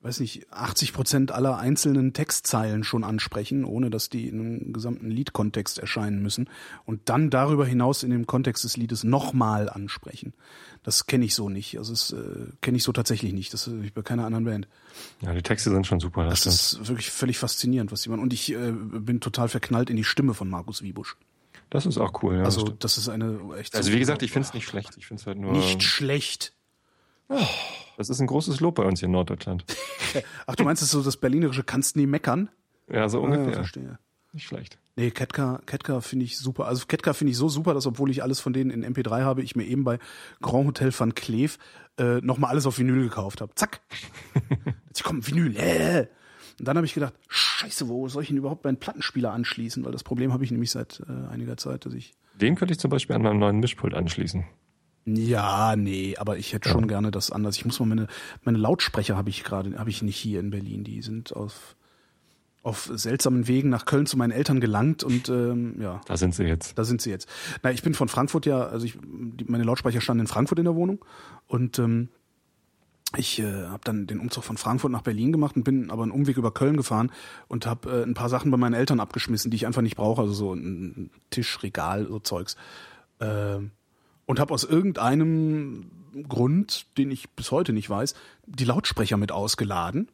B: weiß nicht, 80 Prozent aller einzelnen Textzeilen schon ansprechen, ohne dass die in einem gesamten Liedkontext erscheinen müssen und dann darüber hinaus in dem Kontext des Liedes nochmal ansprechen. Das kenne ich so nicht. Also das äh, kenne ich so tatsächlich nicht. Das ist bei keiner anderen Band.
C: Ja, die Texte sind schon super.
B: Das, das ist wirklich völlig faszinierend, was die machen. Und ich äh, bin total verknallt in die Stimme von Markus Wiebusch.
C: Das ist auch cool, ja.
B: Also das ist eine echt.
C: Also wie gesagt, ich finde es nicht schlecht. Ich finde es halt nur.
B: Nicht schlecht.
C: Oh. Das ist ein großes Lob bei uns hier in Norddeutschland.
B: Ach, du meinst es so das berlinerische kannst nie meckern?
C: Ja, so ungefähr. Ja,
B: verstehe.
C: Nicht schlecht.
B: Nee, Ketka, Ketka finde ich super. Also Ketka finde ich so super, dass obwohl ich alles von denen in MP3 habe, ich mir eben bei Grand Hotel van Kleef äh, nochmal alles auf Vinyl gekauft habe. Zack. Jetzt kommt Vinyl. Äh. Und dann habe ich gedacht, scheiße, wo soll ich denn überhaupt meinen Plattenspieler anschließen? Weil das Problem habe ich nämlich seit äh, einiger Zeit, dass ich...
C: Den könnte ich zum Beispiel an meinem neuen Mischpult anschließen.
B: Ja, nee, aber ich hätte schon gerne das anders. Ich muss mal meine, meine Lautsprecher habe ich gerade, habe ich nicht hier in Berlin. Die sind auf, auf seltsamen Wegen nach Köln zu meinen Eltern gelangt und ähm, ja.
C: Da sind sie jetzt.
B: Da sind sie jetzt. Na, ich bin von Frankfurt ja, also ich, die, meine Lautsprecher standen in Frankfurt in der Wohnung und ähm, ich äh, habe dann den Umzug von Frankfurt nach Berlin gemacht und bin aber einen Umweg über Köln gefahren und habe äh, ein paar Sachen bei meinen Eltern abgeschmissen, die ich einfach nicht brauche, also so ein Tisch, Regal, so Zeugs. Äh, und habe aus irgendeinem Grund, den ich bis heute nicht weiß, die Lautsprecher mit ausgeladen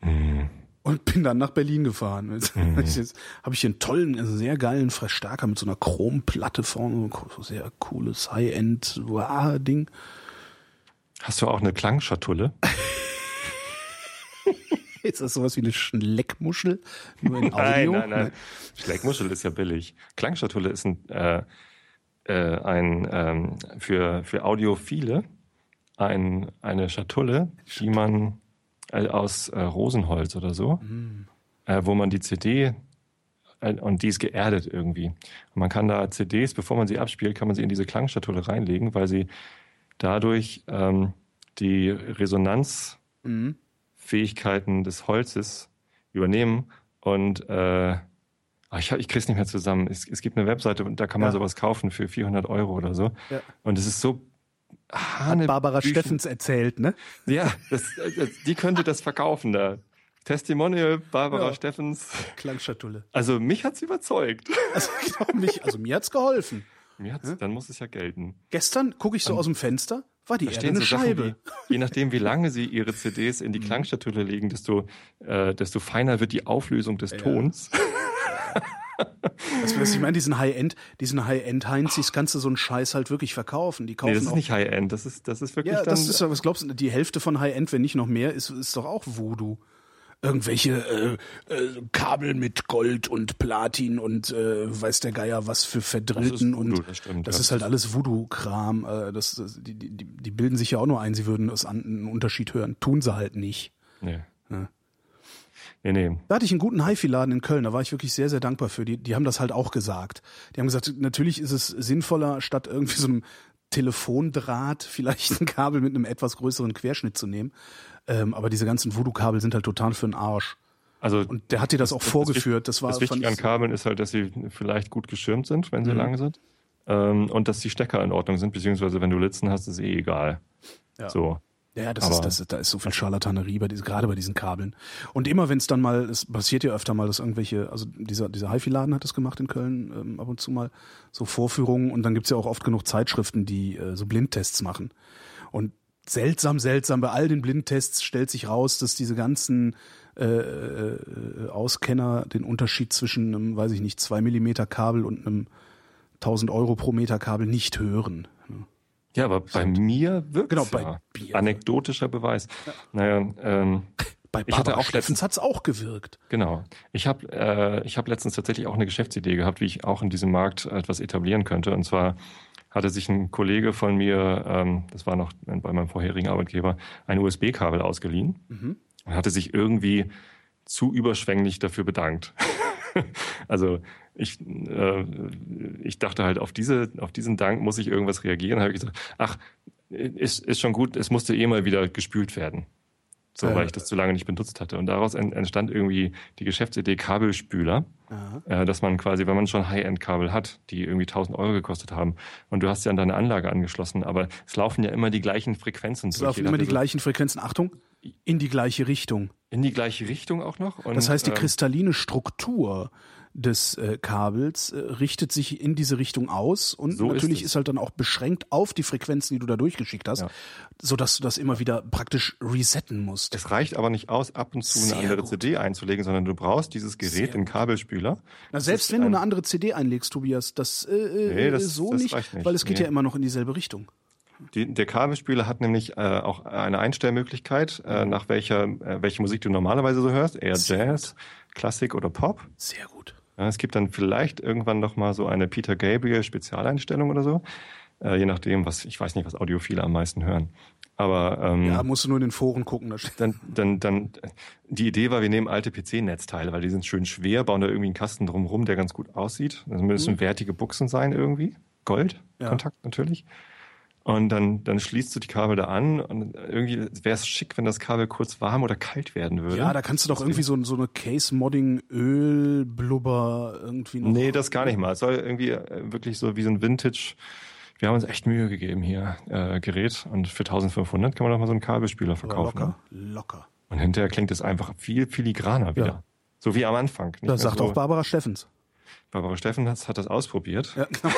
B: mhm. und bin dann nach Berlin gefahren. Mhm. Jetzt habe ich hier einen tollen, also sehr geilen Verstärker mit so einer Chromplatte vorne, so sehr cooles High-End-Ding.
C: Hast du auch eine Klangschatulle?
B: Ist das sowas wie eine Schleckmuschel?
C: Nur in Audio? Nein, nein, nein. Schleckmuschel ist ja billig. Klangschatulle ist ein äh, äh, ein ähm, für, für Audiophile ein, eine Schatulle, die man äh, aus äh, Rosenholz oder so, mhm. wo man die CD äh, und die ist geerdet irgendwie. Und man kann da CDs, bevor man sie abspielt, kann man sie in diese Klangschatulle reinlegen, weil sie dadurch ähm, die Resonanzfähigkeiten mhm. des Holzes übernehmen und äh, ich, ich krieg's nicht mehr zusammen. Es, es gibt eine Webseite und da kann man ja. sowas kaufen für 400 Euro oder so. Ja. Und es ist so
B: Hat Barbara Steffens erzählt, ne?
C: Ja, das, das, die könnte das verkaufen da. Testimonial Barbara ja. Steffens.
B: Klangschatulle.
C: Also mich hat's überzeugt.
B: Also, genau, mich, also mir hat's geholfen.
C: Mir hat's, ja? dann muss es ja gelten.
B: Gestern gucke ich so um, aus dem Fenster, war die Erde eine so Scheibe.
C: Wie, je nachdem, wie lange sie ihre CDs in die mhm. Klangschatulle legen, desto, äh, desto feiner wird die Auflösung des Tons.
B: Das, was ich meine, diesen High-End, diesen High-End-Heinzis kannst du so einen Scheiß halt wirklich verkaufen. Die kaufen
C: nee, das ist nicht High-End, das ist, das ist wirklich
B: ja,
C: dann...
B: das ist, was glaubst du, die Hälfte von High-End, wenn nicht noch mehr, ist, ist doch auch Voodoo. Irgendwelche äh, äh, Kabel mit Gold und Platin und äh, weiß der Geier was für Verdrillten und das, stimmt, das ja. ist halt alles Voodoo-Kram. Äh, das, das, die, die, die bilden sich ja auch nur ein, sie würden es an, einen Unterschied hören. Tun sie halt nicht.
C: Nee. Ja. Nee, nee.
B: Da hatte ich einen guten HiFi-Laden in Köln, da war ich wirklich sehr, sehr dankbar für. Die, die haben das halt auch gesagt. Die haben gesagt, natürlich ist es sinnvoller, statt irgendwie so einem Telefondraht vielleicht ein Kabel mit einem etwas größeren Querschnitt zu nehmen. Ähm, aber diese ganzen Voodoo-Kabel sind halt total für den Arsch. Also und der hat dir das auch das, vorgeführt. Das, war
C: das Wichtige an Kabeln ist halt, dass sie vielleicht gut geschirmt sind, wenn sie mhm. lang sind. Ähm, und dass die Stecker in Ordnung sind, beziehungsweise wenn du Litzen hast, ist eh egal. Ja. So.
B: Ja, das ist, das ist, da ist so viel Scharlatanerie bei diesen, gerade bei diesen Kabeln. Und immer wenn es dann mal, es passiert ja öfter mal, dass irgendwelche, also dieser, dieser HiFi-Laden hat das gemacht in Köln, ähm, ab und zu mal, so Vorführungen und dann gibt's ja auch oft genug Zeitschriften, die äh, so Blindtests machen. Und seltsam, seltsam, bei all den Blindtests stellt sich raus, dass diese ganzen äh, äh, Auskenner den Unterschied zwischen einem, weiß ich nicht, zwei Millimeter Kabel und einem 1000 Euro pro Meter Kabel nicht hören.
C: Ja, aber bei mir wirkt Genau, bei ja. Bier. Anekdotischer Beweis. Ja. Naja, ähm,
B: bei Barbara ich hatte auch letztens hat's auch gewirkt.
C: Genau. Ich habe äh, ich habe letztens tatsächlich auch eine Geschäftsidee gehabt, wie ich auch in diesem Markt etwas etablieren könnte. Und zwar hatte sich ein Kollege von mir, ähm, das war noch bei meinem vorherigen Arbeitgeber, ein USB-Kabel ausgeliehen mhm. und hatte sich irgendwie zu überschwänglich dafür bedankt. also ich, äh, ich dachte halt, auf, diese, auf diesen Dank muss ich irgendwas reagieren. habe ich gesagt, ach, ist, ist schon gut, es musste eh mal wieder gespült werden. so weil ich das zu lange nicht benutzt hatte. Und daraus entstand irgendwie die Geschäftsidee Kabelspüler, äh, dass man quasi, wenn man schon High-End-Kabel hat, die irgendwie 1000 Euro gekostet haben, und du hast ja an deine Anlage angeschlossen, aber es laufen ja immer die gleichen Frequenzen.
B: Es laufen immer die gleichen Frequenzen. Achtung, in die gleiche Richtung.
C: In die gleiche Richtung auch noch?
B: Und, das heißt, die ähm, kristalline Struktur des äh, Kabels äh, richtet sich in diese Richtung aus und so natürlich ist, ist, halt dann auch beschränkt auf die Frequenzen, die du da durchgeschickt hast, ja. so dass du das immer wieder praktisch resetten musst.
C: Es reicht aber nicht aus, ab und zu Sehr eine andere gut. CD einzulegen, sondern du brauchst dieses Gerät, den Kabelspüler.
B: Na, selbst wenn du eine andere CD einlegst, Tobias, das, äh, äh nee, das so das nicht, nicht, weil es geht nee. ja immer noch in dieselbe Richtung.
C: Die, der Kabelspieler hat nämlich äh, auch eine Einstellmöglichkeit, äh, nach welcher äh, welche Musik du normalerweise so hörst, eher Sehr Jazz, gut. Klassik oder Pop.
B: Sehr gut.
C: Es gibt dann vielleicht irgendwann noch mal so eine Peter Gabriel Spezialeinstellung oder so, äh, je nachdem, was ich weiß nicht, was Audiophile am meisten hören. Aber ähm,
B: ja, musst du nur in den Foren gucken. Da
C: dann, dann, dann die Idee war, wir nehmen alte PC-Netzteile, weil die sind schön schwer, bauen da irgendwie einen Kasten drumherum, der ganz gut aussieht. Das müssen mhm. wertige Buchsen sein irgendwie, Gold, ja. Kontakt natürlich. Und dann, dann schließt du die Kabel da an und irgendwie wäre es schick, wenn das Kabel kurz warm oder kalt werden würde.
B: Ja, da kannst du doch irgendwie so, so eine Case-Modding-Öl-Blubber irgendwie
C: noch. Nee, das gar nicht mal. Es soll irgendwie äh, wirklich so wie so ein Vintage. Wir haben uns echt Mühe gegeben hier, äh, Gerät. Und für 1500 kann man doch mal so einen Kabelspieler verkaufen.
B: Ja, locker, ne? locker.
C: Und hinterher klingt es einfach viel filigraner wieder. Ja. So wie am Anfang.
B: Das sagt so. auch Barbara Steffens.
C: Barbara Steffens hat das ausprobiert. Ja, genau.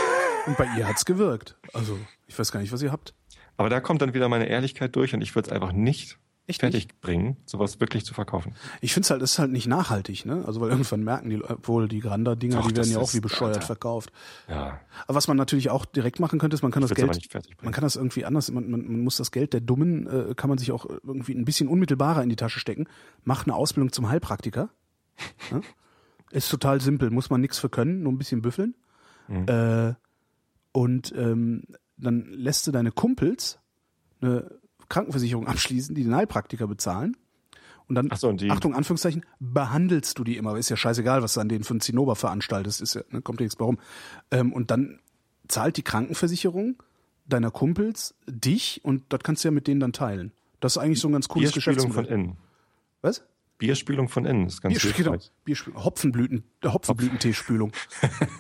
B: Und bei ihr hat's gewirkt. Also, ich weiß gar nicht, was ihr habt.
C: Aber da kommt dann wieder meine Ehrlichkeit durch und ich würde es einfach nicht Echt fertig nicht? bringen, sowas wirklich zu verkaufen.
B: Ich finde es halt, ist halt nicht nachhaltig, ne? Also weil irgendwann merken die, wohl die Granda-Dinger, die werden ja auch wie bescheuert Alter. verkauft.
C: Ja.
B: Aber was man natürlich auch direkt machen könnte, ist, man kann das Geld, man kann das irgendwie anders, man, man, man muss das Geld der Dummen, äh, kann man sich auch irgendwie ein bisschen unmittelbarer in die Tasche stecken. Macht eine Ausbildung zum Heilpraktiker. ja? Ist total simpel, muss man nichts für können, nur ein bisschen büffeln. Mhm. Äh, und ähm, dann lässt du deine Kumpels eine Krankenversicherung abschließen, die den Heilpraktiker bezahlen. Und dann,
C: so, und
B: Achtung, Anführungszeichen, behandelst du die immer. Ist ja scheißegal, was du an denen für einen Zinnober veranstaltest. Ist ja, ne, kommt dir nichts warum. Ähm, und dann zahlt die Krankenversicherung deiner Kumpels dich und das kannst du ja mit denen dann teilen. Das ist eigentlich so ein ganz cooles Geschäftsmodell.
C: von innen.
B: Was?
C: Bierspülung von innen ist ganz
B: Bierspülung. Bierspülung, Hopfenblüten, Hopfenblütenteespülung.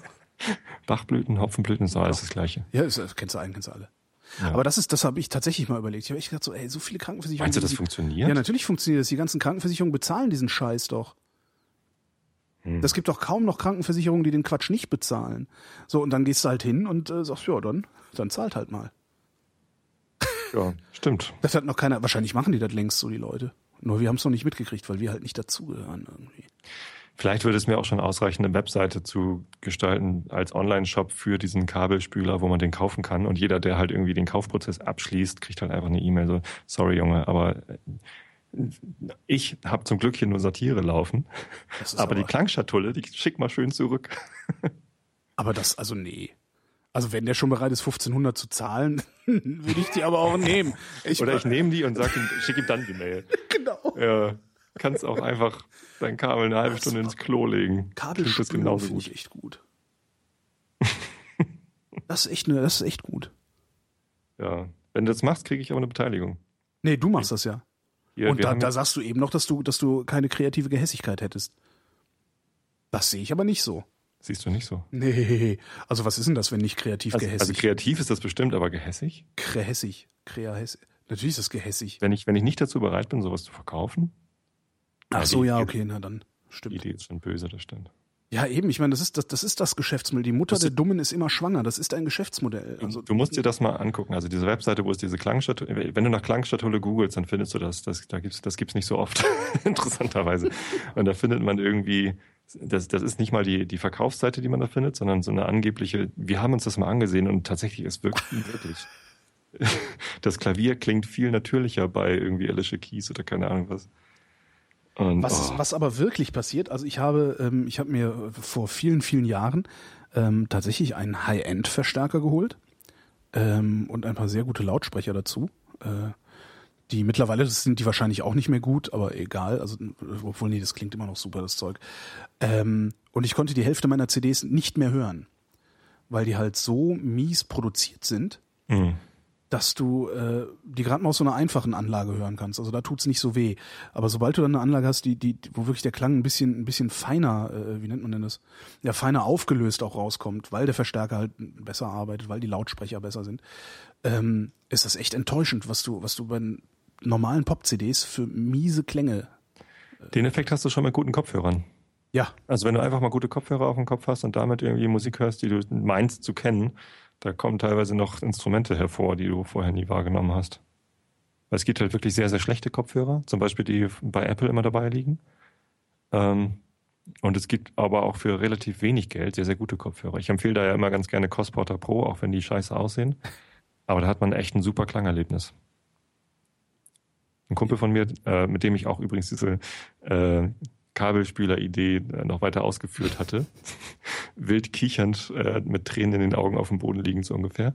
C: Bachblüten, Hopfenblüten, ist alles das Gleiche.
B: Ja, das kennst du einen, kennst du alle. Ja. Aber das ist, das habe ich tatsächlich mal überlegt. Ich habe echt gedacht, so, ey, so viele Krankenversicherungen.
C: Meinst du, das die, funktioniert?
B: Ja, natürlich funktioniert das. Die ganzen Krankenversicherungen bezahlen diesen Scheiß doch. Hm. Das gibt doch kaum noch Krankenversicherungen, die den Quatsch nicht bezahlen. So, und dann gehst du halt hin und äh, sagst, ja, dann, dann zahlt halt mal.
C: Ja, stimmt.
B: Das hat noch keiner, wahrscheinlich machen die das längst so, die Leute. Nur wir haben es noch nicht mitgekriegt, weil wir halt nicht dazugehören irgendwie.
C: Vielleicht würde es mir auch schon ausreichen, eine Webseite zu gestalten als Online-Shop für diesen Kabelspüler, wo man den kaufen kann. Und jeder, der halt irgendwie den Kaufprozess abschließt, kriegt halt einfach eine E-Mail so, sorry Junge, aber äh, ich habe zum Glück hier nur Satire laufen. Aber, aber die Klangschatulle, die schick mal schön zurück.
B: Aber das, also nee. Also wenn der schon bereit ist, 1500 zu zahlen, würde ich die aber auch nehmen.
C: Ich Oder ich nehme die und sag ihm, schick ihm dann die Mail.
B: Genau.
C: Ja kannst auch einfach dein Kabel eine halbe Stunde ins Klo legen.
B: Kabelspülung finde ich echt gut. das ist echt, ne, das ist echt gut.
C: Ja, wenn du das machst, kriege ich aber eine Beteiligung.
B: Nee, du machst das ja. ja Und da, da sagst du eben noch, dass du, dass du keine kreative Gehässigkeit hättest. Das sehe ich aber nicht so.
C: Siehst du nicht so?
B: Nee. Also was ist denn das, wenn nicht kreativ
C: also,
B: gehässig?
C: Also kreativ ist das bestimmt, aber gehässig?
B: Gehässig. Kreahässig. Natürlich ist das gehässig.
C: Wenn ich, wenn ich nicht dazu bereit bin, sowas zu verkaufen,
B: Ach so, ja, okay, na dann stimmt.
C: Die Idee ist schon böse, das stimmt.
B: Ja, eben, ich meine, das ist das, das ist das Geschäftsmodell. Die Mutter der Dummen ist immer schwanger. Das ist ein Geschäftsmodell.
C: Also, du musst dir das mal angucken. Also diese Webseite, wo es diese Klangschatulle, wenn du nach Klangschatulle googelst, dann findest du das. Das, da gibt's, das gibt's nicht so oft, interessanterweise. Und da findet man irgendwie, das, das ist nicht mal die, die Verkaufsseite, die man da findet, sondern so eine angebliche, wir haben uns das mal angesehen und tatsächlich, es wirkt wirklich. Das Klavier klingt viel natürlicher bei irgendwie Alicia Keys oder keine Ahnung was.
B: Und, was, oh. was aber wirklich passiert, also ich habe, ähm, ich habe mir vor vielen, vielen Jahren ähm, tatsächlich einen High-End-Verstärker geholt ähm, und ein paar sehr gute Lautsprecher dazu. Äh, die mittlerweile sind die wahrscheinlich auch nicht mehr gut, aber egal. Also, obwohl, nee, das klingt immer noch super, das Zeug. Ähm, und ich konnte die Hälfte meiner CDs nicht mehr hören, weil die halt so mies produziert sind, mhm dass du äh, die gerade mal aus so einer einfachen Anlage hören kannst. Also da tut's nicht so weh. Aber sobald du dann eine Anlage hast, die, die, wo wirklich der Klang ein bisschen, ein bisschen feiner, äh, wie nennt man denn das? Ja, feiner aufgelöst auch rauskommt, weil der Verstärker halt besser arbeitet, weil die Lautsprecher besser sind, ähm, ist das echt enttäuschend, was du, was du bei normalen Pop-CDs für miese Klänge.
C: Den Effekt hast du schon mit guten Kopfhörern.
B: Ja.
C: Also wenn du einfach mal gute Kopfhörer auf dem Kopf hast und damit irgendwie Musik hörst, die du meinst zu kennen, da kommen teilweise noch Instrumente hervor, die du vorher nie wahrgenommen hast. Weil es gibt halt wirklich sehr, sehr schlechte Kopfhörer, zum Beispiel die bei Apple immer dabei liegen. Ähm, und es gibt aber auch für relativ wenig Geld sehr, sehr gute Kopfhörer. Ich empfehle da ja immer ganz gerne Cosporter Pro, auch wenn die scheiße aussehen. Aber da hat man echt ein super Klangerlebnis. Ein Kumpel von mir, äh, mit dem ich auch übrigens diese äh, Kabelspieler-Idee äh, noch weiter ausgeführt hatte, wild kichernd äh, mit Tränen in den Augen auf dem Boden liegend so ungefähr.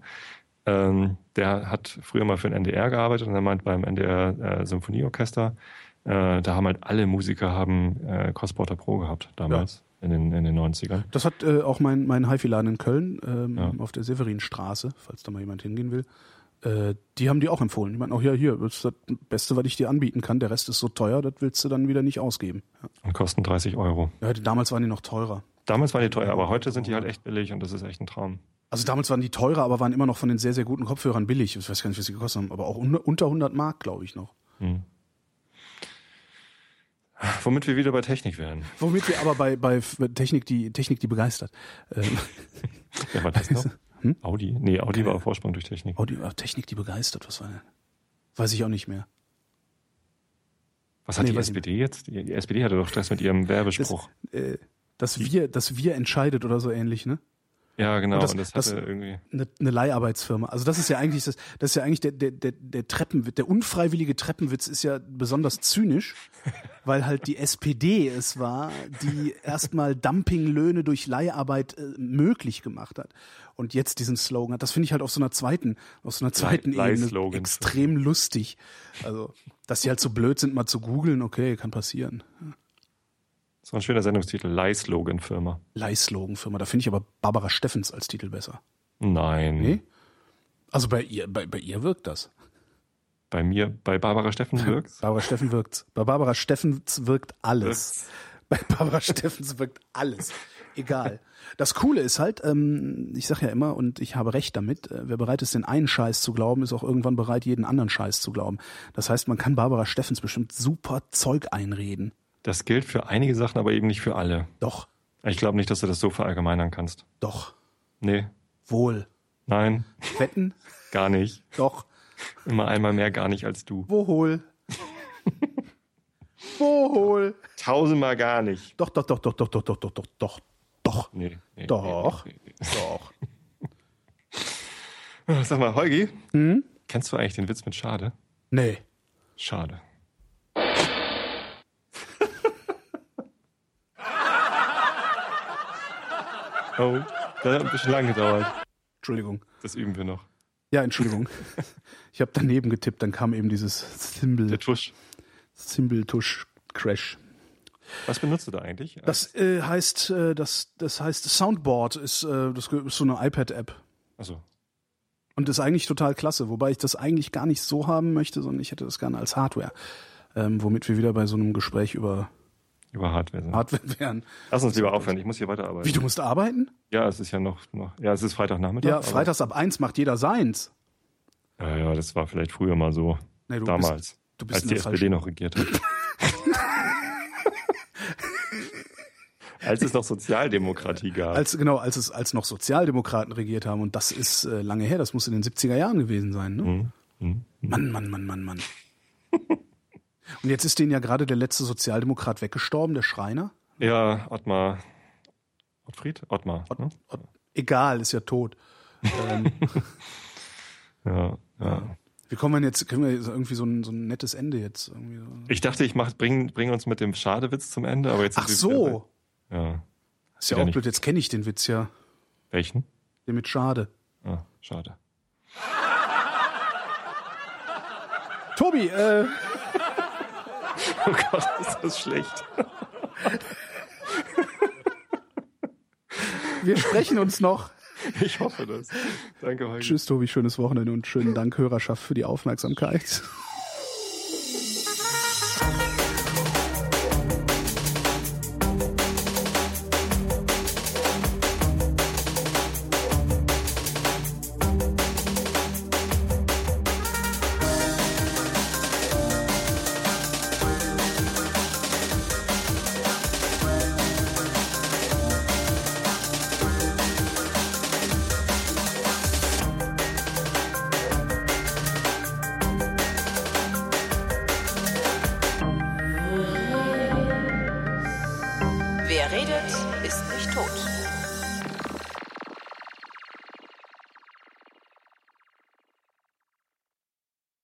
C: Ähm, der hat früher mal für den NDR gearbeitet und er meint beim NDR äh, Symphonieorchester, äh, da haben halt alle Musiker haben äh, Crossporter Pro gehabt damals. Ja. In den, in den 90ern.
B: Das hat äh, auch mein, mein HiFi-Laden in Köln ähm, ja. auf der Severinstraße, falls da mal jemand hingehen will. Äh, die haben die auch empfohlen. Die meinten auch, ja, hier, das ist das Beste, was ich dir anbieten kann. Der Rest ist so teuer, das willst du dann wieder nicht ausgeben. Ja.
C: Und kosten 30 Euro.
B: Ja, damals waren die noch teurer.
C: Damals waren die teuer, aber heute sind die halt echt billig und das ist echt ein Traum.
B: Also damals waren die teurer, aber waren immer noch von den sehr, sehr guten Kopfhörern billig. Ich weiß gar nicht, was sie gekostet haben, aber auch unter 100 Mark, glaube ich noch. Hm.
C: Womit wir wieder bei Technik wären.
B: Womit wir aber bei, bei Technik, die Technik, die begeistert. Ähm.
C: ja, war das noch? Hm? Audi? Nee, Audi okay. war Vorsprung durch Technik.
B: Audi war Technik, die begeistert. Was war denn? Weiß ich auch nicht mehr.
C: Was hat nee, die SPD jetzt? Die, SPD hatte doch Stress mit ihrem Werbespruch.
B: Das, äh, das wir, das wir entscheidet oder so ähnlich, ne?
C: Ja, genau. Und das, und das, das irgendwie
B: eine, eine Leiharbeitsfirma. Also das ist ja eigentlich das, das ist ja eigentlich der der der, der Treppenwitz, der unfreiwillige Treppenwitz ist ja besonders zynisch, weil halt die SPD es war, die erstmal Dumpinglöhne durch Leiharbeit äh, möglich gemacht hat und jetzt diesen Slogan hat. Das finde ich halt auf so einer zweiten, auf so einer zweiten Ebene extrem lustig. Also, dass die halt so blöd sind, mal zu googeln, okay, kann passieren.
C: War ein schöner Sendungstitel, Leih-Slogan-Firma.
B: Leih-Slogan-Firma, da finde ich aber Barbara Steffens als Titel besser.
C: Nein. Nee?
B: Also bei ihr, bei, bei ihr wirkt das.
C: Bei mir, bei Barbara Steffens wirkt
B: Barbara Steffen wirkt. Bei Barbara Steffens wirkt alles. Bei Barbara Steffens wirkt alles. Egal. Das Coole ist halt, ähm, ich sage ja immer, und ich habe recht damit, äh, wer bereit ist, den einen Scheiß zu glauben, ist auch irgendwann bereit, jeden anderen Scheiß zu glauben. Das heißt, man kann Barbara Steffens bestimmt super Zeug einreden.
C: Das gilt für einige Sachen, aber eben nicht für alle.
B: Doch.
C: Ich glaube nicht, dass du das so verallgemeinern kannst.
B: Doch.
C: Nee.
B: Wohl.
C: Nein.
B: Wetten?
C: gar nicht.
B: Doch.
C: Immer einmal mehr gar nicht als du.
B: Wohl. Wohl.
C: Tausendmal gar nicht.
B: Doch, doch, doch, doch, doch, doch, doch, doch, doch, doch. Doch.
C: Nee, nee,
B: doch. Nee, nee, doch.
C: Sag mal, Holgi,
B: hm?
C: kennst du eigentlich den Witz mit Schade?
B: Nee.
C: Schade. Oh, das hat ein bisschen lang gedauert.
B: Entschuldigung.
C: Das üben wir noch.
B: Ja, Entschuldigung. Ich habe daneben getippt, dann kam eben dieses Symbol.
C: Der Tusch.
B: Symbol-Tusch-Crash.
C: Was benutzt du da eigentlich?
B: Das äh, heißt, äh, das, das heißt Soundboard ist, äh, das ist so eine iPad-App.
C: Achso.
B: Und ist eigentlich total klasse, wobei ich das eigentlich gar nicht so haben möchte, sondern ich hätte das gerne als Hardware. Ähm, womit wir wieder bei so einem Gespräch über
C: über Hardware sind.
B: Hardware wären.
C: Lass uns lieber aufhören, ich muss hier weiterarbeiten.
B: Wie, du musst arbeiten?
C: Ja, es ist ja noch, noch ja, es ist Freitagnachmittag.
B: Ja, freitags ab eins macht jeder seins.
C: Ja, ja, das war vielleicht früher mal so. Nee, damals. Bist, du bist als die SPD noch regiert hat. als es noch Sozialdemokratie gab.
B: Als, genau, als es, als noch Sozialdemokraten regiert haben. Und das ist äh, lange her, das muss in den 70er Jahren gewesen sein, ne? Mhm. Mhm. Mann, Mann, Mann, Mann, Mann. Und jetzt ist denen ja gerade der letzte Sozialdemokrat weggestorben, der Schreiner.
C: Ja, Ottmar. Ottfried? Ottmar. Ott, ne?
B: Ott, egal, ist ja tot. ähm,
C: ja, ja.
B: Wie kommen wir jetzt, können wir irgendwie so ein, so ein nettes Ende jetzt irgendwie so.
C: Ich dachte, ich mach, bring, bring uns mit dem Schadewitz zum Ende, aber jetzt
B: Ach so.
C: Ja.
B: Das ist ja auch blöd, jetzt kenne ich den Witz ja.
C: Welchen?
B: Den mit Schade.
C: Ah, schade.
B: Tobi, äh.
C: Oh Gott, ist das schlecht.
B: Wir sprechen uns noch.
C: Ich hoffe das. Danke, Holger.
B: Tschüss, Tobi, schönes Wochenende und schönen Dank, Hörerschaft, für die Aufmerksamkeit.